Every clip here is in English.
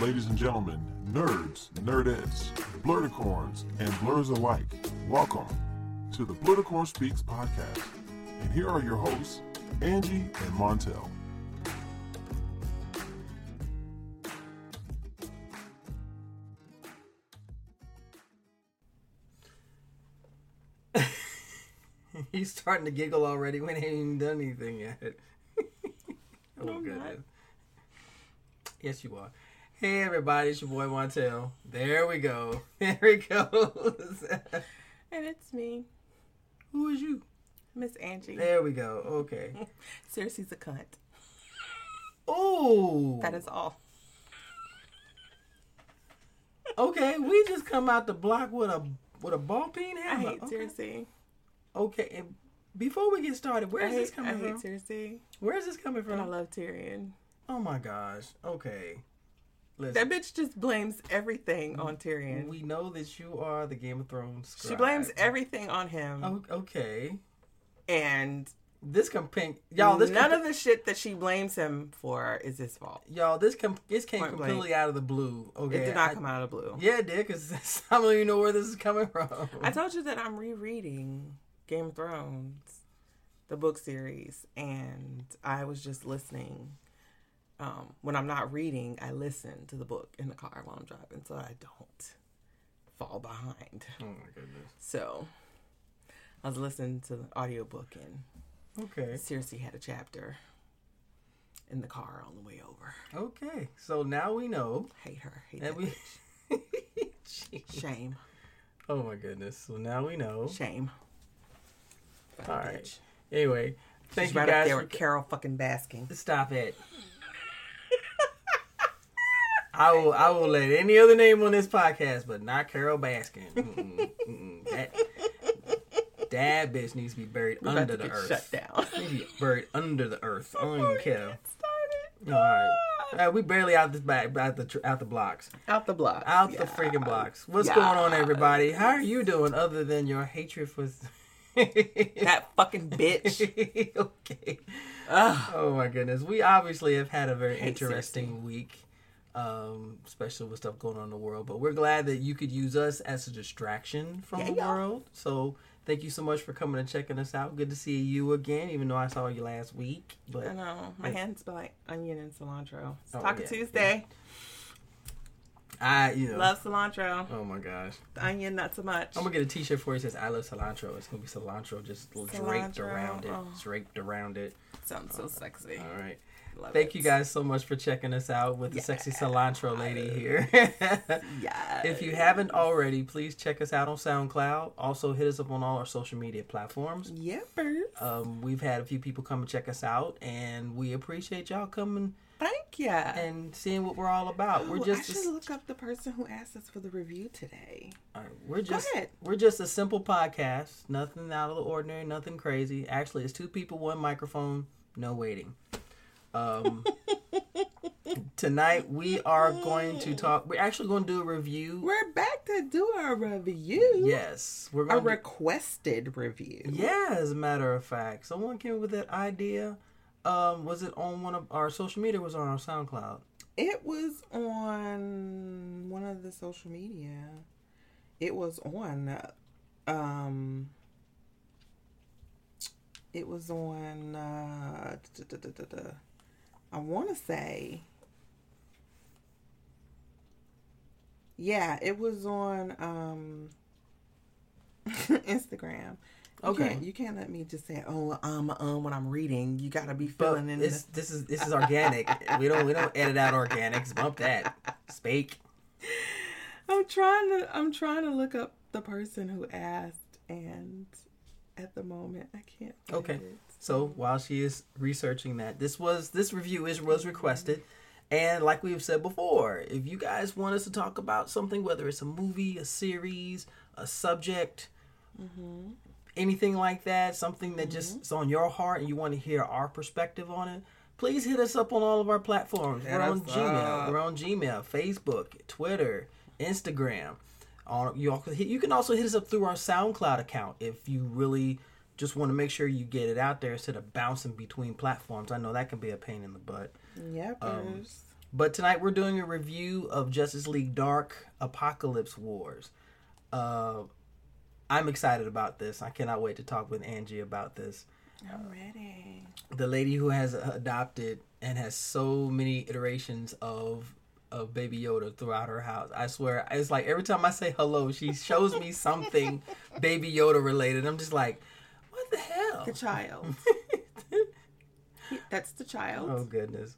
Ladies and gentlemen, nerds, nerdettes, blerdicorns, and blerds alike, welcome to the Blerdicorn Speaks podcast. And here are your hosts, Angee and Montel. He's starting to giggle already. We ain't even done anything yet. oh, No, I'm goodness. Yes, you are. Hey, everybody, it's your boy Montel. There we go. There he goes. And it's me, Who is you? Miss Angee. There we go. Okay. Cersei's a cunt. Oh. That is all. Okay, we just come out the block with a with a ball peen I hammer. hate okay. Cersei. Okay, and before we get started, where I is hate, this coming from? I hate? Cersei. Where is this coming And I love Tyrion. Oh my gosh. Okay. Listen, That bitch just blames everything on Tyrion. we know that you are the Game of Thrones. She blames everything on him. Oh, okay. And This campaign, y'all. This none com- of the shit that she blames him for is his fault. y'all. This com- this came Point completely out of the blue. Okay, It did not I- come out of the blue. Yeah, it did because I don't even know where this is coming from. I told you that I'm rereading Game of Thrones, the book series, and I was just listening. Um, when I'm not reading, I listen to the book in the car while I'm driving so I don't fall behind. oh my goodness. So I was listening to the audiobook and Okay. Cersei had a chapter in the car on the way over. Okay. So now we know Hate her. Hate that we. bitch. Shame. Oh my goodness. So now we know. Shame. All right. bitch. Anyway, thank She's you right up guys. there for- with Carole fucking Baskin. Stop it. I will. I will let any other name on this podcast, but not Carole Baskin. Mm-mm, mm-mm. That, that bitch needs to be buried We're under the get earth. shut down. Needs to be buried under the earth. I don't even care. Started. All right. Uh, we barely out this back, out the tr- out the blocks, Out the block. out Yeah. the freaking blocks. What's Yeah. going on, everybody? How are you doing? Other than your hatred for That fucking bitch. okay. Ugh. Oh my goodness. We obviously have had a very interesting week, um, especially with stuff going on in the world. But we're glad that you could use us as a distraction from Yeah, the yeah. world. So thank you so much for coming and checking us out. Good to see you again, even though I saw you last week. But I know. My Yeah. hands smell like onion and cilantro. It's Oh, Taco yeah. Tuesday. I, you know, Love cilantro. oh my gosh. The onion, not so much. I'm gonna get a T-shirt for you says "I love cilantro." It's gonna be cilantro just draped around it, oh. draped around it. Sounds so sexy. All right. Love Thank it. you guys so much for checking us out with the sexy cilantro lady here. Yeah. If you haven't already, please check us out on SoundCloud. Also, hit us up on all our social media platforms. Yep. Um, we've had a few people come and check us out, and we appreciate y'all coming Thank you. and seeing what we're all about. We're just I should look up the person who asked us for the review today. uh, we're just ahead. we're just a simple podcast. Nothing out of the ordinary. Nothing crazy. Actually, it's two people, one microphone, no waiting. Um, tonight we are going to talk. We're actually going to do a review. We're back to do a review. Yes, we're A requested review. Yeah, as a matter of fact, someone came up with that idea. Um, was it on one of our social media? Was it on our SoundCloud? It was on one of the social media. It was on um it was on uh. I want to say Yeah, it was on um Instagram. You Okay. can't- you can't let me just say, "Oh, um, um," when I'm reading. You gotta be filling in. this the- this is this is organic. we don't we don't edit out organics. Bump that. Speak. I'm trying to I'm trying to look up the person who asked and at the moment I can't Okay. it. So while she is researching that, this was this review is was requested, and like we've said before, if you guys want us to talk about something, whether it's a movie, a series, a subject, mm-hmm. anything like that, something that just mm-hmm. is on your heart, and you want to hear our perspective on it, please hit us up on all of our platforms. Hit We're on Gmail. up. We're on Gmail, Facebook, Twitter, Instagram. On you, you can also hit us up through our SoundCloud account if you really just want to make sure you get it out there instead of bouncing between platforms. I know that can be a pain in the butt. Yep. Um, But tonight we're doing a review of Justice League Dark Apokolips Wars. Uh, I'm excited about this. I cannot wait to talk with Angee about this. I'm ready. The lady who has adopted and has so many iterations of of Baby Yoda throughout her house. I swear, it's like every time I say hello, she shows me something Baby Yoda related. I'm just like, what the hell? The child. That's the child. Oh goodness.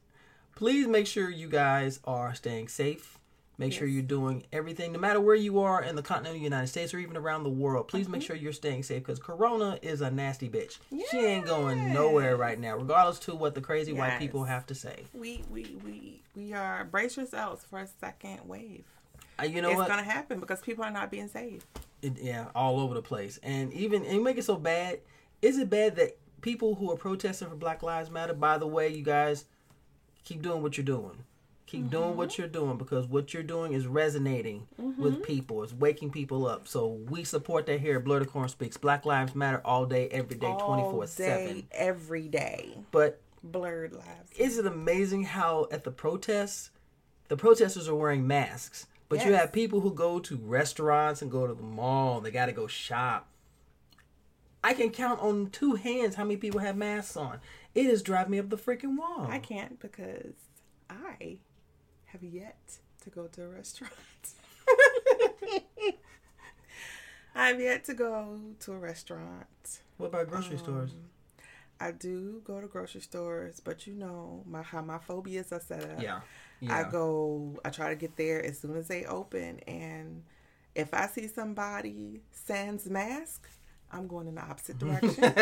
Please make sure you guys are staying safe. Make sure you're doing everything, no matter where you are in the continental United States or even around the world. Please make sure you're staying safe because Corona is a nasty bitch. She ain't going nowhere right now, regardless to what the crazy white people have to say. We we we we are brace yourselves for a second wave. Uh, you know it's what? gonna happen because people are not being safe. It, yeah, all over the place. And even and you make it so bad. Is it bad that people who are protesting for Black Lives Matter, by the way, you guys keep doing what you're doing. Keep doing what mm-hmm. you're doing because what you're doing is resonating mm-hmm. with people. It's waking people up. So we support that here at Blerdicorn Speaks. Black Lives Matter all day, every day, 24 seven. every day. But Blurred lives. is it amazing how at the protests, the protesters are wearing masks, but you have people who go to restaurants and go to the mall. They got to go shop. I can count on two hands how many people have masks on. It is driving me up the freaking wall. I can't because I have yet to go to a restaurant. I've yet to go to a restaurant. What about grocery um, stores? I do go to grocery stores, but you know my how my phobias are set up. Yeah, yeah. I go. I try to get there as soon as they open, and if I see somebody sans mask, I'm going in the opposite direction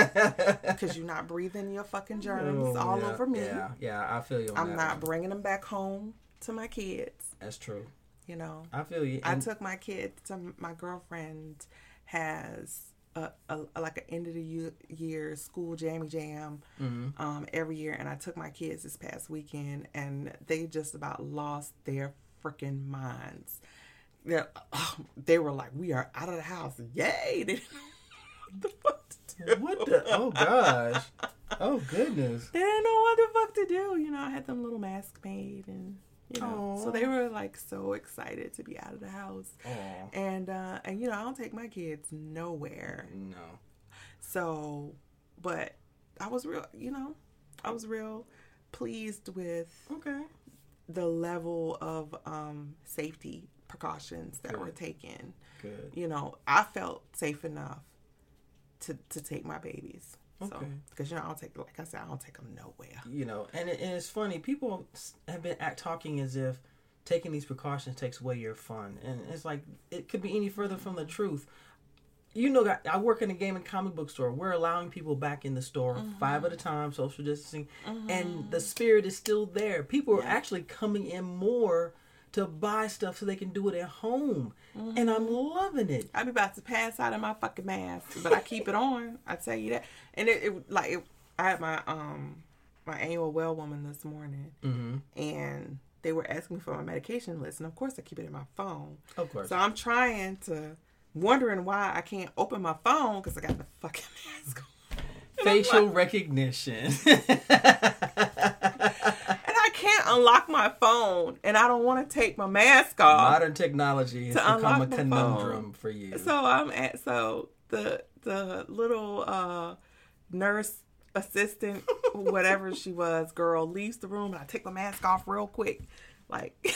because you're not breathing your fucking germs Oh, all yeah, over me. Yeah, yeah. I feel you. I'm not one. bringing them back home to my kids. That's true. You know, I feel you. I took my kids to my girlfriend has a, a, a- like an end of the year, year school jammy jam Mm-hmm. um, every year, and I took my kids this past weekend, and they just about lost their freaking minds. They're, they were like, "We are out of the house! Yay!" They what the fuck to do. what the? Oh gosh. Oh goodness. They didn't know what the fuck to do. You know, I had them little masks made, and you know, so they were like so excited to be out of the house. Oh And uh, and you know, I don't take my kids nowhere. no. So, but I was real, you know, I was real pleased with Okay. the level of um, safety precautions that were taken. Good. You know, I felt safe enough to to take my babies. So, Okay. because you know, I don't take like I said, I don't take them nowhere. you know, and, it, and it's funny. People have been act talking as if taking these precautions takes away your fun, and it's like it could be any further from the truth. You know, I- I work in a game and comic book store. We're allowing people back in the store mm-hmm. five at a time, social distancing, and mm-hmm. the spirit is still there. People are actually coming in more to buy stuff so they can do it at home, and I'm loving it. I'd be about to pass out of my fucking mask, but I keep it on. I tell you that. And it, it like it, I had my um my annual well woman this morning, Mm-hmm. and they were asking me for my medication list, and of course I keep it in my phone. Of course. So I'm trying to wondering why I can't open my phone because I got the fucking mask on. Facial like- recognition. unlock my phone, and I don't want to take my mask off. Modern technology has become a conundrum phone. for you. So I'm at so the the little uh nurse assistant whatever she was girl leaves the room and I take my mask off real quick like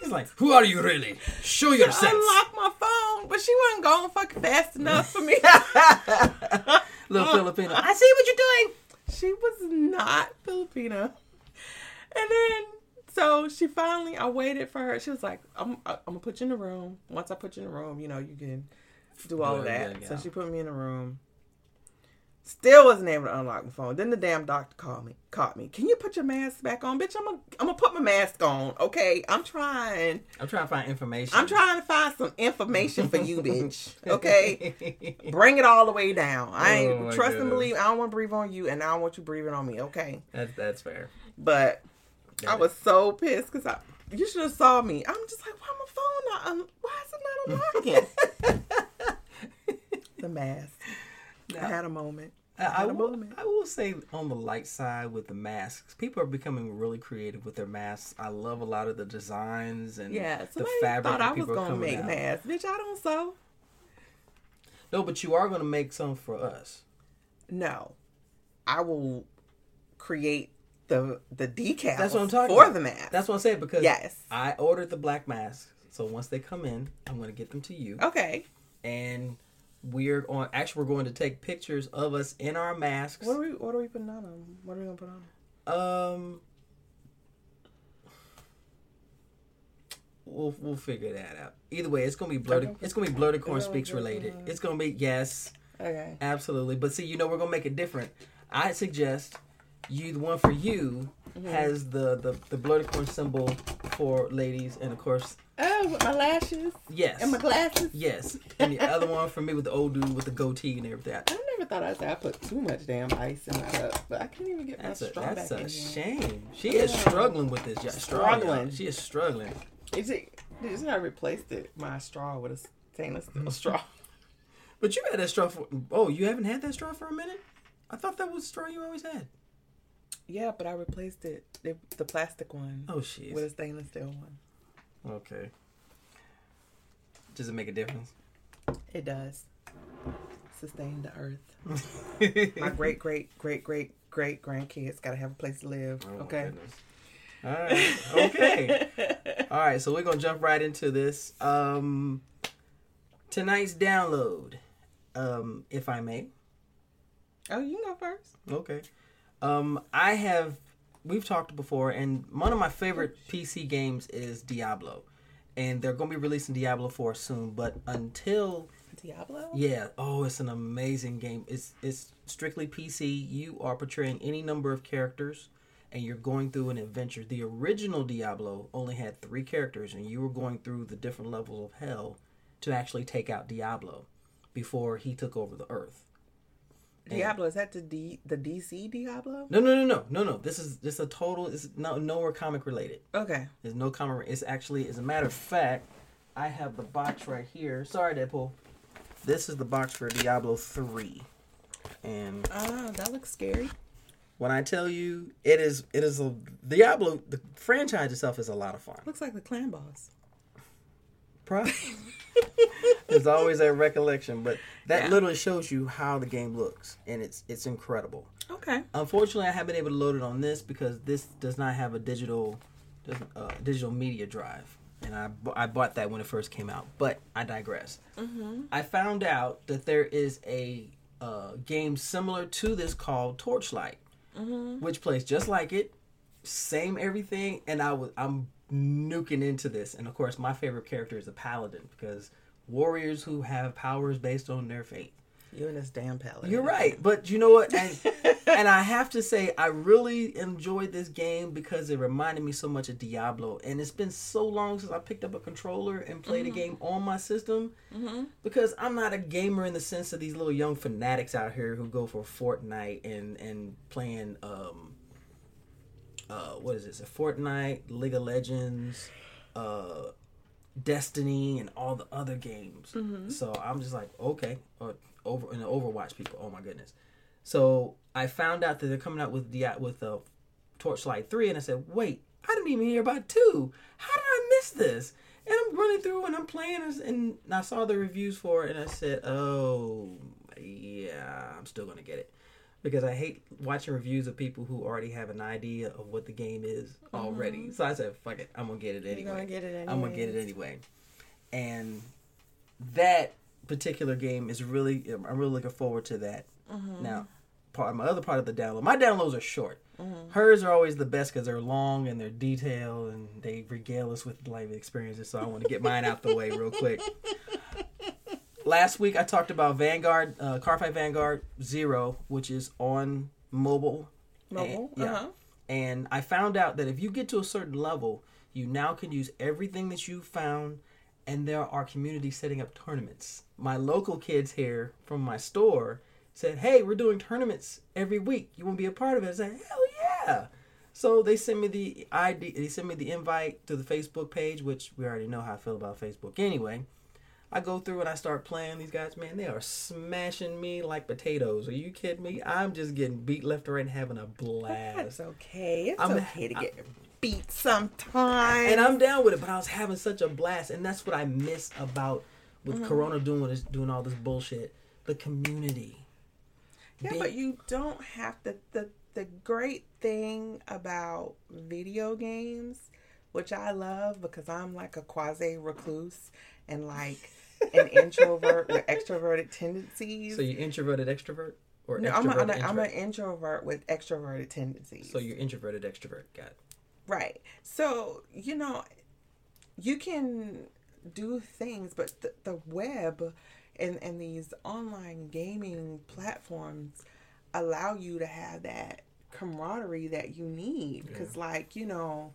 He's like, "Who are you really? Show your sense." unlock my phone but she wasn't going fucking fast enough for me Little Filipino. I see what you're doing. she was not Filipino and then so she finally I waited for her she was like I'm I'm gonna put you in the room once I put you in the room you know you can do all of that yeah, so she put me in the room Still wasn't able to unlock my phone. Then the damn doctor called me, caught me. Can you put your mask back on, bitch? I'm gonna, I'm gonna put my mask on. Okay, I'm trying. I'm trying to find information. I'm trying to find some information for you, bitch. Okay, bring it all the way down. I ain't Oh, trust and believe. I don't want to breathe on you, and I don't want you breathing on me. Okay, that's that's fair. but Got I it. was so pissed because I, you should have saw me. I'm just like, why my phone not? Un- why is it not unlocking? the mask. I had a moment. I, I a will, moment. I will say on the light side with the masks, people are becoming really creative with their masks. I love a lot of the designs and Yeah, the fabric thought I was gonna make out. masks. Bitch, I don't sew. No, but you are going to make some for us. No, I will create the the decals. That's what I'm talking for about. the mask. That's what I'm saying because Yes. I ordered the black masks. So once they come in, I'm going to get them to you. okay. And we're on. Actually, we're going to take pictures of us in our masks. What are we What are we putting on them? What are we gonna put on? Um, we'll we'll figure that out. Either way, it's gonna be blurred. It's gonna be Blerdicorn speaks related. It's gonna be yes, Okay. absolutely. But see, you know, we're gonna make it different. I suggest you the one for you Mm-hmm. has the the the Blerdicorn symbol for ladies, and of course, Oh, with my lashes yes, and my glasses. yes, and the other one for me with the old dude with the goatee and everything. I never thought I'd say I put too much damn ice in my cup, but I can't even get That's my a straw that's back a in. shame. She is struggling with this. yeah. Struggling. She is struggling. Is it? Is it I replaced it my straw with a stainless steel straw? But you had that straw for. Oh, you haven't had that straw for a minute? I thought that was the straw you always had. Yeah, but I replaced it, the, the plastic one, Oh, shit. with a stainless steel one. Okay. Does it make a difference? It does sustain the earth. My great great great great great grandkids got to have a place to live. Oh, my okay. goodness. All right. Okay. All right. So we're gonna jump right into this. Um, tonight's download, um, if I may. Oh, you can go first. Okay. Um, I have we've talked before, and one of my favorite PC games is Diablo, and they're gonna be releasing Diablo 4 soon. But until Diablo. yeah, oh, it's an amazing game. It's it's strictly PC. You are portraying any number of characters, and you're going through an adventure. The original Diablo only had three characters, and you were going through the different levels of hell to actually take out Diablo before he took over the Earth. Diablo is that the D the DC Diablo? No, no, no, no, no, no. This is this a total. It's no nowhere comic related. Okay. There's no comic. It's actually, as a matter of fact, I have the box right here. Sorry, Deadpool. This is the box for Diablo three, and Oh, that looks scary. when I tell you, it is it is a Diablo. The franchise itself is a lot of fun. Looks like the clan boss. Probably. There's always that recollection, but that Yeah. literally shows you how the game looks, and it's it's incredible. Okay. Unfortunately, I haven't been able to load it on this because this does not have a digital uh, digital media drive, and I I bought that when it first came out. But I digress. I found out that there is a uh, game similar to this called Torchlight, which plays just like it, same everything, and I was I'm nuking into this, and of course my favorite character is a paladin because warriors who have powers based on their faith. You and this damn palette. You're right, but you know what? And, and I have to say, I really enjoyed this game because it reminded me so much of Diablo. And it's been so long since I picked up a controller and played a game on my system because I'm not a gamer in the sense of these little young fanatics out here who go for Fortnite and and playing um uh what is this? A Fortnite, League of Legends, uh Destiny and all the other games. Mm-hmm. So I'm just like, okay, or over and the Overwatch people. Oh my goodness. So I found out that they're coming out with the uh, with the Torchlight three, and I said, wait, I didn't even hear about two. How did I miss this? And I'm running through and I'm playing, and I saw the reviews for it, and I said, oh yeah, I'm still gonna get it because I hate watching reviews of people who already have an idea of what the game is already. So I said, fuck it, I'm gonna get it anyway. You're gonna get it I'm gonna get it anyway. And that particular game is really, I'm really looking forward to that. Mm-hmm. Now, part my other part of the download, my downloads are short. Mm-hmm. Hers are always the best because they're long and they're detailed and they regale us with life experiences. So I want to get mine out the way real quick. Last week I talked about Vanguard, uh, Cardfight Vanguard Zero, which is on mobile. Mobile? And, yeah. Uh-huh. And I found out that if you get to a certain level, you now can use everything that you found, and there are communities setting up tournaments. My local kids here from my store said, "Hey, we're doing tournaments every week. You want to be a part of it?" I said, "Hell yeah!" So they sent me the ID. They sent me the invite to the Facebook page, which we already know how I feel about Facebook anyway. I go through and I start playing these guys. Man, they are smashing me like potatoes. Are you kidding me? I'm just getting beat left or right and having a blast. That's okay. It's I'm- okay to get beat sometimes. and I'm down with it. But I was having such a blast, and that's what I miss about with Mm-hmm. Corona doing this, doing all this bullshit. The community. Yeah, Be- but you don't have to. The the great thing about video games, which I love because I'm like a quasi recluse and like an introvert with extroverted tendencies. So you introverted extrovert or no, I'm, a, I'm, a, I'm an introvert? with extroverted tendencies. So you're introverted extrovert. Got it. Right. So, you know, you can do things, but the, the web and, and these online gaming platforms allow you to have that camaraderie that you need. Because, like, you know,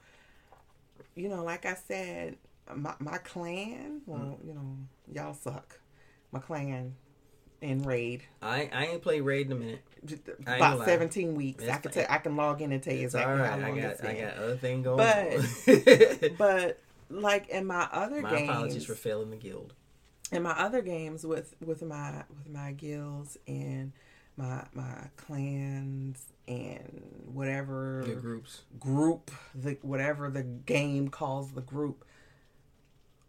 you know, like I said, my, my clan, well, mm. you know, y'all suck. My clan in raid I I ain't played Raid in a minute. about. 17 weeks. It's I can tell, I can log in and tell you exactly all how right. I long got it's I been. got other thing going But- on. but like in my other My games apologies for failing the guild. in my other games with with my with my guilds and my my clans and whatever Your groups. group the whatever the game calls the group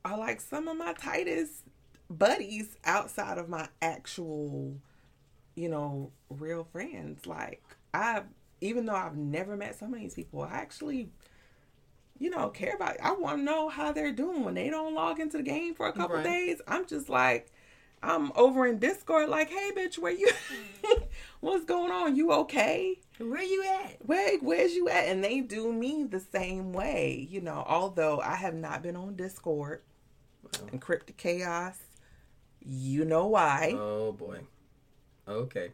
are like some of my tightest buddies outside of my actual you know real friends. Like i even though i've never met some of these people i actually you know care about i want to know how they're doing. When they don't log into the game for a couple Right. days i'm just like i'm over in discord like hey bitch where you what's going on? You okay? Where you at? where where's you at? And they do me the same way you know although i have not been on discord encrypted chaos you know why Oh boy. Okay.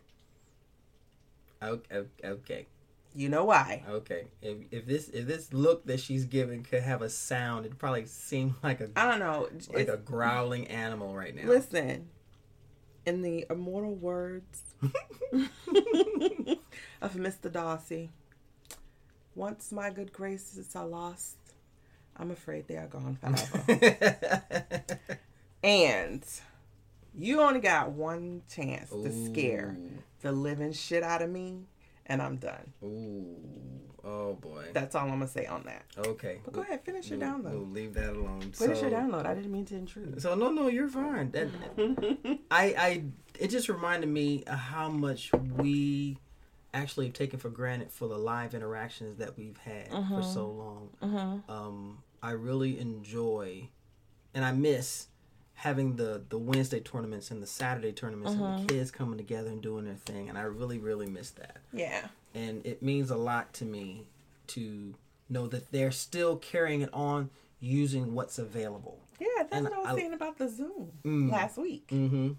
Okay. Okay. you know why Okay. If, if this if this look that she's giving could have a sound, it'd probably seem like a i don't know like a growling animal right now. listen in the immortal words of mr darcy once my good graces are lost i'm afraid they are gone forever and you only got one chance to scare the living shit out of me and i'm done Ooh. Oh boy. that's all i'm gonna say on that Okay. but go ahead finish your We'll, download we'll leave that alone. finish so, your download i didn't mean to intrude So no, no, you're fine. That, I, I, it just reminded me how much we actually have taken for granted for the live interactions that we've had for so long. Um, I really enjoy, and I miss having the the Wednesday tournaments and the Saturday tournaments and the kids coming together and doing their thing, and I really, really miss that yeah and it means a lot to me to know that they're still carrying it on using what's available. yeah that's And what i was I- saying about the zoom Mm. last week Mm-hmm.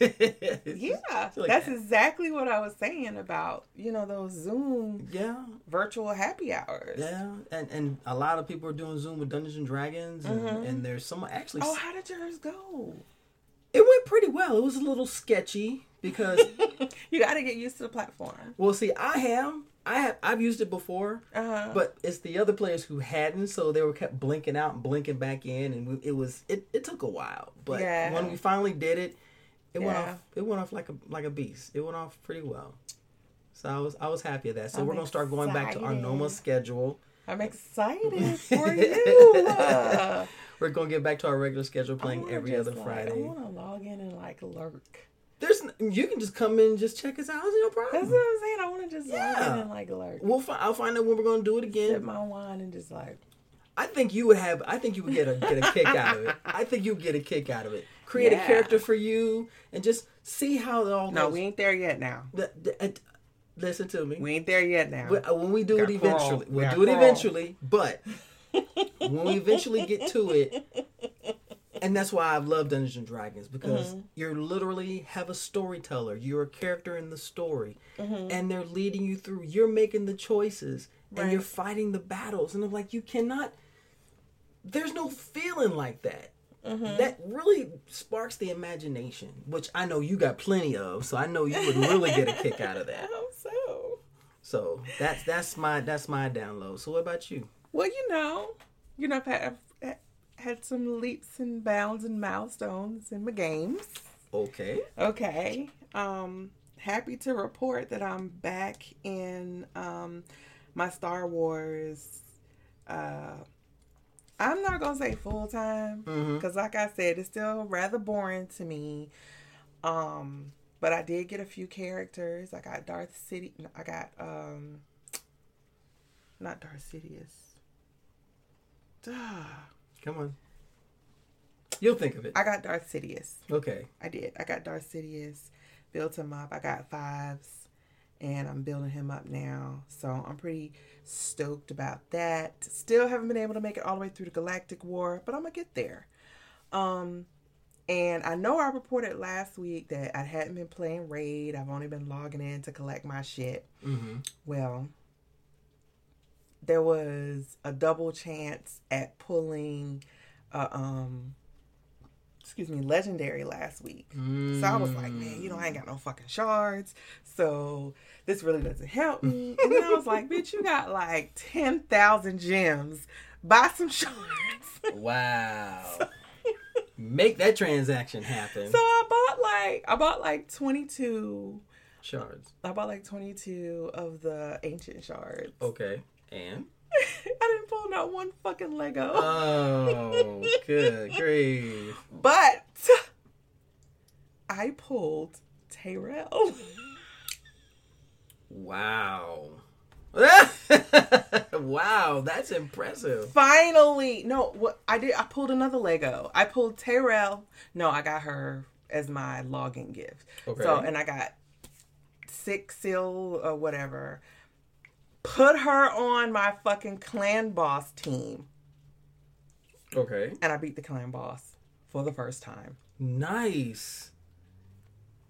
Yeah, like that's that. exactly what I was saying about you know those Zoom yeah, virtual happy hours. yeah, and and a lot of people are doing Zoom with Dungeons and Dragons, and, and there's some actually. Oh, how did yours go? it went pretty well. It was a little sketchy because, You got to get used to the platform. well, see, I have, I have, I've used it before, Uh-huh. but it's the other players who hadn't, so they were kept blinking out and blinking back in, and we, it was it, it took a while, but Yeah. when we finally did it, it went off it went off like a like a beast. It went off pretty well. So I was I was happy of that. So I'm we're gonna start going back to our normal schedule. I'm excited for you. Uh, We're gonna get back to our regular schedule, playing every other like, Friday. I want to log in and like lurk. There's you can just come in and just check us out. It's no That's what I'm saying. I want to just log Yeah. in and like lurk. We'll fi- I'll find out when we're gonna do it Sip again. my wine and just like I think you would have. I think you would get a get a kick out of it. I think you would get a kick out of it. Create Yeah. a character for you and just see how it all no, goes. we ain't there yet now. The- the- listen to me. We ain't there yet now. We- uh, when we do it Gotta crawl. eventually, We we'll do it crawl. eventually. But when we eventually get to it, and that's why I've loved Dungeons and Dragons because Mm-hmm. you're literally have a storyteller. You're a character in the story, Mm-hmm. and they're leading you through. You're making the choices, and you're fighting the battles. And I'm like, you cannot. There's no feeling like that. Mm-hmm. That really sparks the imagination, which I know you got plenty of. So I know you would really get a kick out of that. I hope so. So that's that's my that's my download. So what about you? Well, you know, you know, have have had some leaps and bounds and milestones in my games. Okay. Okay. Um, happy to report that I'm back in um, my Star Wars. Uh, I'm not gonna say full time because, like I said, it's still rather boring to me. Um, but I did get a few characters. I got Darth City. I got um, not Darth Sidious. Duh. Come on. You'll think of it. I got Darth Sidious. Okay. I did. I got Darth Sidious, built him up. I got fives, and I'm building him up now. So I'm pretty stoked about that. Still haven't been able to make it all the way through the Galactic War, but I'm gonna get there. Um, and I know I reported last week that I hadn't been playing Raid. I've only been logging in to collect my shit. Mm-hmm. Well, there was a double chance at pulling, a, um, excuse me, legendary last week. So I was like, man, you know, I ain't got no fucking shards. So this really doesn't help me. And then I was like, bitch, you got like 10,000 gems. Buy some shards. Wow. Make that transaction happen. so I bought like, I bought like 22, Shards. I bought like 22 of the ancient shards. Okay. And? I didn't pull not one fucking Lego. Oh, good grief. But I pulled Tyrell. Wow. wow, that's impressive. Finally, no, what I did, I pulled another Lego. I pulled Terrell. No, I got her as my login gift. Okay. So, and I got six seal or whatever. Put her on my fucking clan boss team, Okay. and I beat the clan boss for the first time. Nice.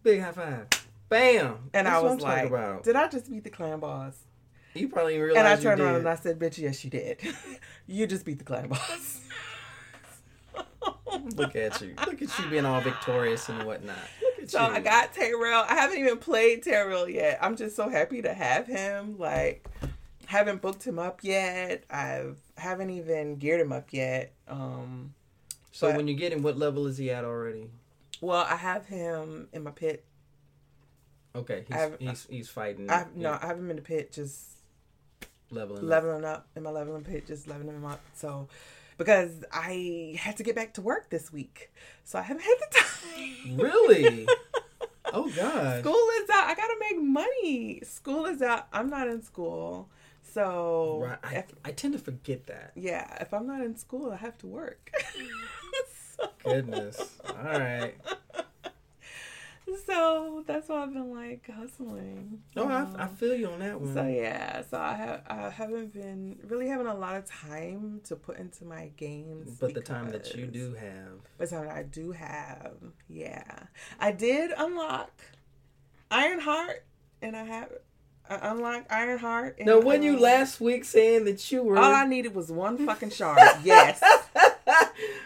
Big high five. Bam. And That's I was like, about. "Did I just beat the clan boss?" you probably didn't realize And I turned around and I said, "Bitch, yes, you did. you just beat the clan boss." Look at you. Look at you being all victorious and whatnot. Look at So you. I got Tyrell. I haven't even played Tyrell yet. I'm just so happy to have him. Like, haven't booked him up yet. I haven't even geared him up yet. Um, So when you get him, what level is he at already? well, I have him in my pit. Okay, he's he's, he's fighting. I no, yeah, I have him in the pit, just leveling. up. leveling up in my leveling pit, just leveling him up. So because I had to get back to work this week, so I haven't had the time. Really? oh God. School is out. I gotta make money. School is out. I'm not in school, so Right. I, if I tend to forget that. Yeah, if I'm not in school, I have to work. so, Goodness. All right. So that's why I've been like hustling. No, I, Um, I feel you on that one. so yeah, so I have I haven't been really having a lot of time to put into my games. but the time that you do have. the time that I do have, yeah, I did unlock Ironheart, and I have I unlocked Ironheart. And, No, when you um, last week saying that you were. all I needed was one fucking shard. Yes,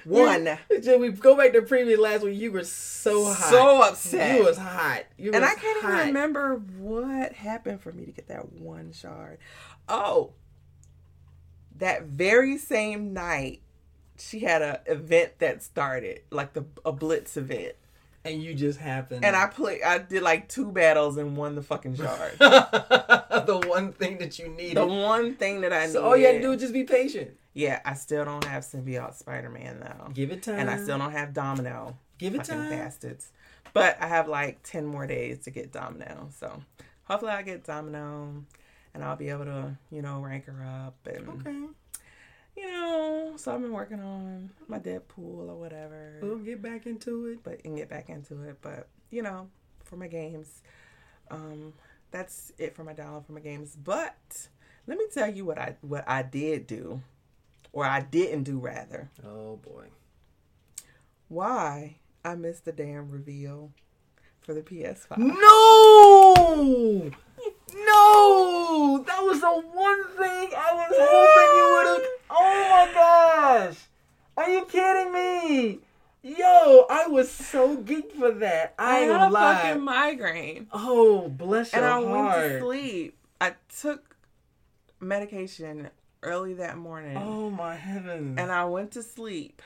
one. You- we go back to the previous last week. You were so hot. So upset. You was hot. You and was I can't hot. even remember what happened for me to get that one shard. Oh, that very same night, she had a event that started, like the a blitz event, And you just happened. and I play. I did like two battles and won the fucking shard. the one thing that you needed. the one thing that I needed. so all you had to do was just be patient. Yeah, I still don't have symbiote Spider Man though, Give it time. and I still don't have Domino. give it time. bastards. But I have like 10 more days to get Domino. So hopefully I get Domino and I'll be able to, you know, rank her up. And, Okay. you know, so I've been working on my Deadpool or whatever. We'll get back into it. But and get back into it. But, you know, for my games, um, that's it for my download for my games. But let me tell you what I what I did do. Or I didn't do rather. Oh boy. Why I missed the damn reveal for the PS5. No! No! That was the one thing I was hoping you would have. Oh my gosh! Are you kidding me? Yo, I was so geeked for that. I, I had a lie. fucking migraine. Oh, bless your and I heart. went to sleep. I took medication early that morning. Oh my heavens. And I went to sleep.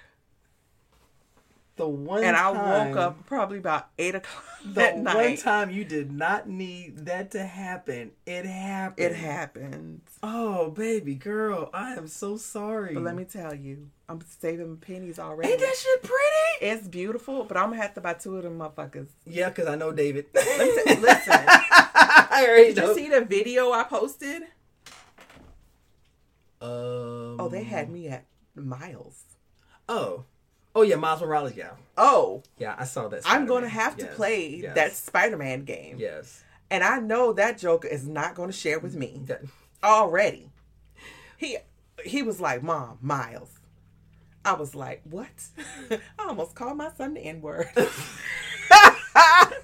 The one and I time, woke up probably about eight o'clock the that one time you did not need that to happen. It happened. It happened. Oh, baby girl, I am so sorry. But let me tell you, I'm saving pennies already. Ain't that shit pretty? It's beautiful, but I'm gonna have to buy two of them motherfuckers. Yeah, because I know David. T- listen. I already Did know. you see the video I posted? Um, Oh, they had me at Miles. Oh. Oh, yeah, Miles Morales, yeah. Oh, Yeah, I saw that. I'm going to Spider-Man. have to play yes, that Spider-Man game, Yes. and I know that Joker is not going to share with me That- already. He he was like, "Mom, Miles." I was like, "What?" I almost called my son the N word. I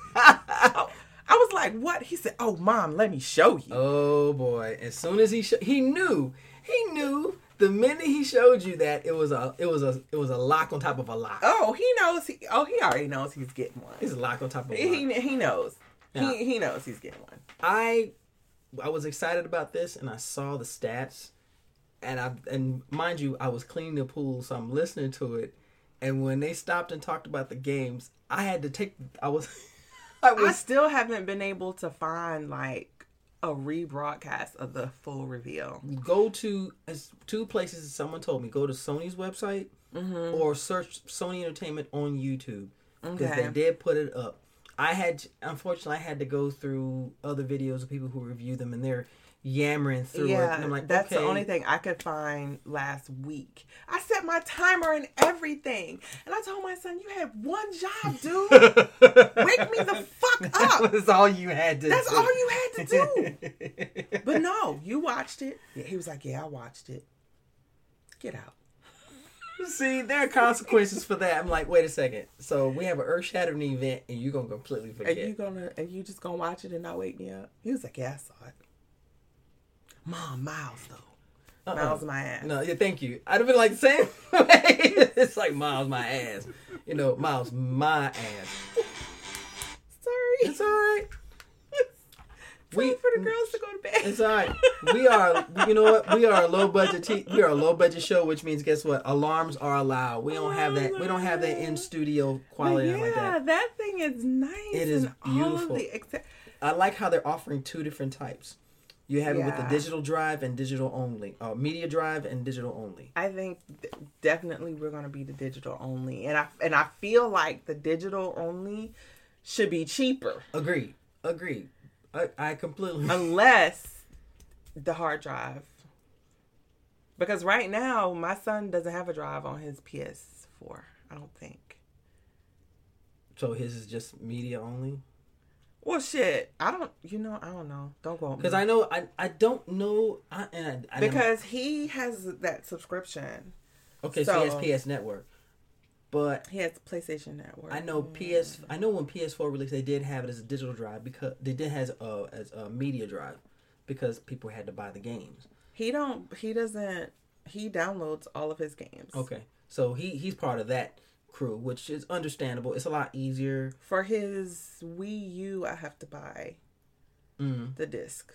was like, "What?" He said, "Oh, mom, let me show you." Oh boy! As soon as he sh- he knew he knew the minute he showed you that it was a it was a it was a lock on top of a lock. Oh, he knows. He oh, he already knows he's getting one. It's a lock on top of a lock. He he knows. Yeah. He he knows he's getting one. I I was excited about this and I saw the stats and I and mind you I was cleaning the pool so I'm listening to it and when they stopped and talked about the games I had to take I was I I was still haven't been able to find like a rebroadcast of the full reveal. go to as two places someone told me go to Sony's website mm-hmm. or search Sony Entertainment on YouTube because Okay. they did put it up. I had unfortunately I had to go through other videos of people who review them and they're yammering through it Yeah, and I'm like that's the only thing I could find last week. I set my timer and everything, and I told my son, "You had one job, dude. Wake me the fuck up." That's all you had to That's do. all you had to do. But no, you watched it. Yeah, he was like, "Yeah, I watched it." Get out. See, there are consequences for that. I'm like, wait a second. So we have an earth shattering event and you're gonna completely Are forget. you gonna? Are you just gonna watch it and not wake me up? He was like, "Yeah, I saw it." Mom, Miles though. Uh-uh. Miles my ass. No, yeah, thank you. I'd have been like the same way. it's like Miles my ass. You know, Miles my ass. Sorry. It's all right. We- for the girls to go to bed. It's all right. We are, you know what? We are a low budget. We are a low budget show, which means guess what? Alarms are allowed. We don't have that. We don't have that in studio quality yeah, like that. that thing is nice. It is beautiful. except, I like how they're offering two different types. You have it with the digital drive and digital only, uh, media drive and digital only. I think th- definitely we're gonna be the digital only, and I and I feel like the digital only should be cheaper Agreed. Agreed. I, I completely. unless the hard drive. Because right now my son doesn't have a drive on his PS4. I don't think. so his is just media only. Well, shit. I don't. You know. I don't know. Don't go. Because I know I I don't know. I, and I, I because he has that subscription. okay, so, so- he has PS Network, but He has PlayStation Network. I know PS. I know when PS4 released, they did have it as a digital drive because they did has uh as a media drive because people had to buy the games. He don't. He doesn't. He downloads all of his games. Okay, so he he's part of that crew, which is understandable. It's a lot easier. For his Wii U, I have to buy Mm. the disc.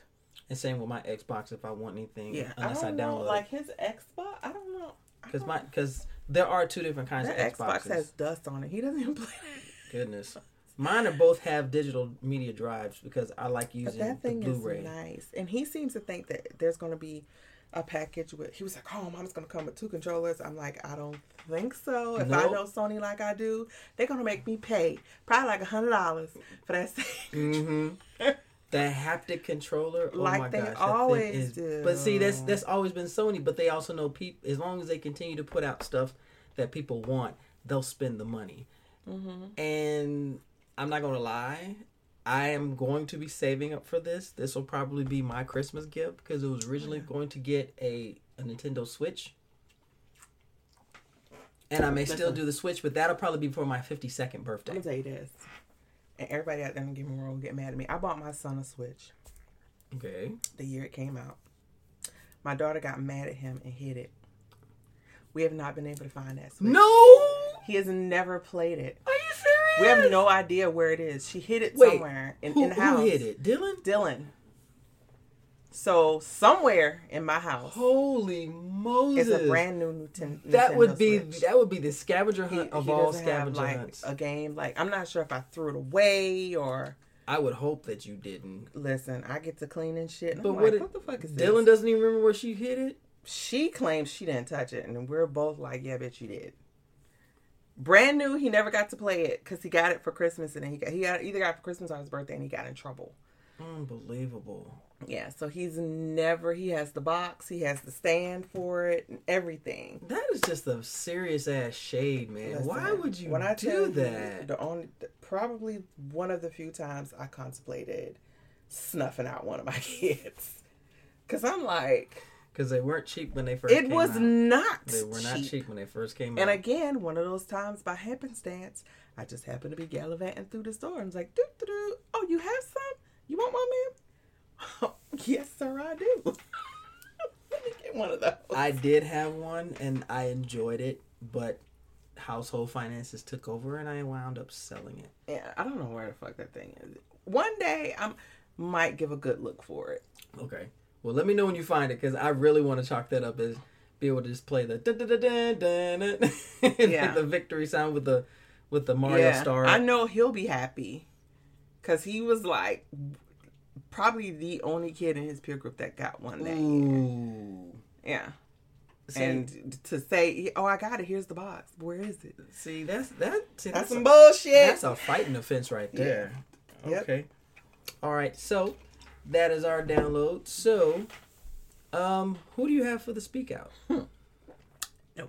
And same with my Xbox if I want anything, Yeah, unless I, I don't know. download Like his Xbox, I don't know. Because my because there are two different kinds that of Xbox Xboxes. has dust on it. He doesn't even play that. Goodness, mine are both have digital media drives because I like But using that the thing Blu-ray. is nice, and he seems to think that there's going to be a package with. He was like, "Oh, mom's to come with two controllers." I'm like, "I don't think so. If I know Sony like I do, they're to make me pay probably like a hundred dollars for that." hmm That haptic controller, oh Like my they gosh, always is, do. But see, that's that's always been Sony. But they also know people. As long as they continue to put out stuff that people want, they'll spend the money. mm-hmm. And I'm not gonna lie, I am going to be saving up for this. This will probably be my Christmas gift because it was originally going to get a, a Nintendo Switch. And I may still do the Switch, but that'll probably be for my 52nd birthday. I'm gonna tell you this, and everybody out there don't get me wrong, get mad at me. I bought my son a Switch Okay. the year it came out. My daughter got mad at him and hid it. We have not been able to find that Switch. No! He has never played it. Serious? We have no idea where it is. She hid it Wait, somewhere in, who, in the house. Who hid it? Dylan? Dylan. So somewhere in my house Holy Moses! is a brand new Nintendo. that would be Switch. that would be the scavenger He, hunt of he all doesn't have scavenger like a game. Like I'm not sure if I threw it away or I would hope that you didn't. listen. I get to clean and shit. And But what like, it- what the fuck is this? Dylan this? doesn't even remember where she hid it. She claims she didn't touch it, and we're both like, yeah, bitch, you did. Brand new. He never got to play it because he got it for Christmas, and then he got he got either got it for Christmas or his birthday, and he got in trouble. Unbelievable. Yeah, so he's never. He has the box. He has the stand for it and everything. That is just a serious ass shade, man. Why would you when I do tell you that? The only, probably one of the few times I contemplated snuffing out one of my kids, because I'm like, Because they weren't cheap when they first. it was out. not. They were not cheap. cheap when they first came And out. And again, one of those times by happenstance, I just happened to be gallivanting through the store. and was like, doo, doo, doo. "Oh, you have some? You want one, ma'am?" yes, sir, I do. Let me get one of those. I did have one and I enjoyed it, but household finances took over and I wound up selling it. yeah, I don't know where the fuck that thing is. One day, I might give a good look for it. Okay. Well, let me know when you find it because I really want to chalk that up as be able to just play the dun, dun, dun, dun, dun, dun, Yeah. like the victory sound with the with the Mario yeah, star. I know he'll be happy because he was like probably the only kid in his peer group that got one that year. Yeah. See, and to say, "Oh, I got it. Here's the box. Where is it?" see that's that. See, That's that's some a, bullshit. that's a fighting offense right there. Yep. Okay. All right. So that is our download. So, um, who do you have for the speak out? no clue.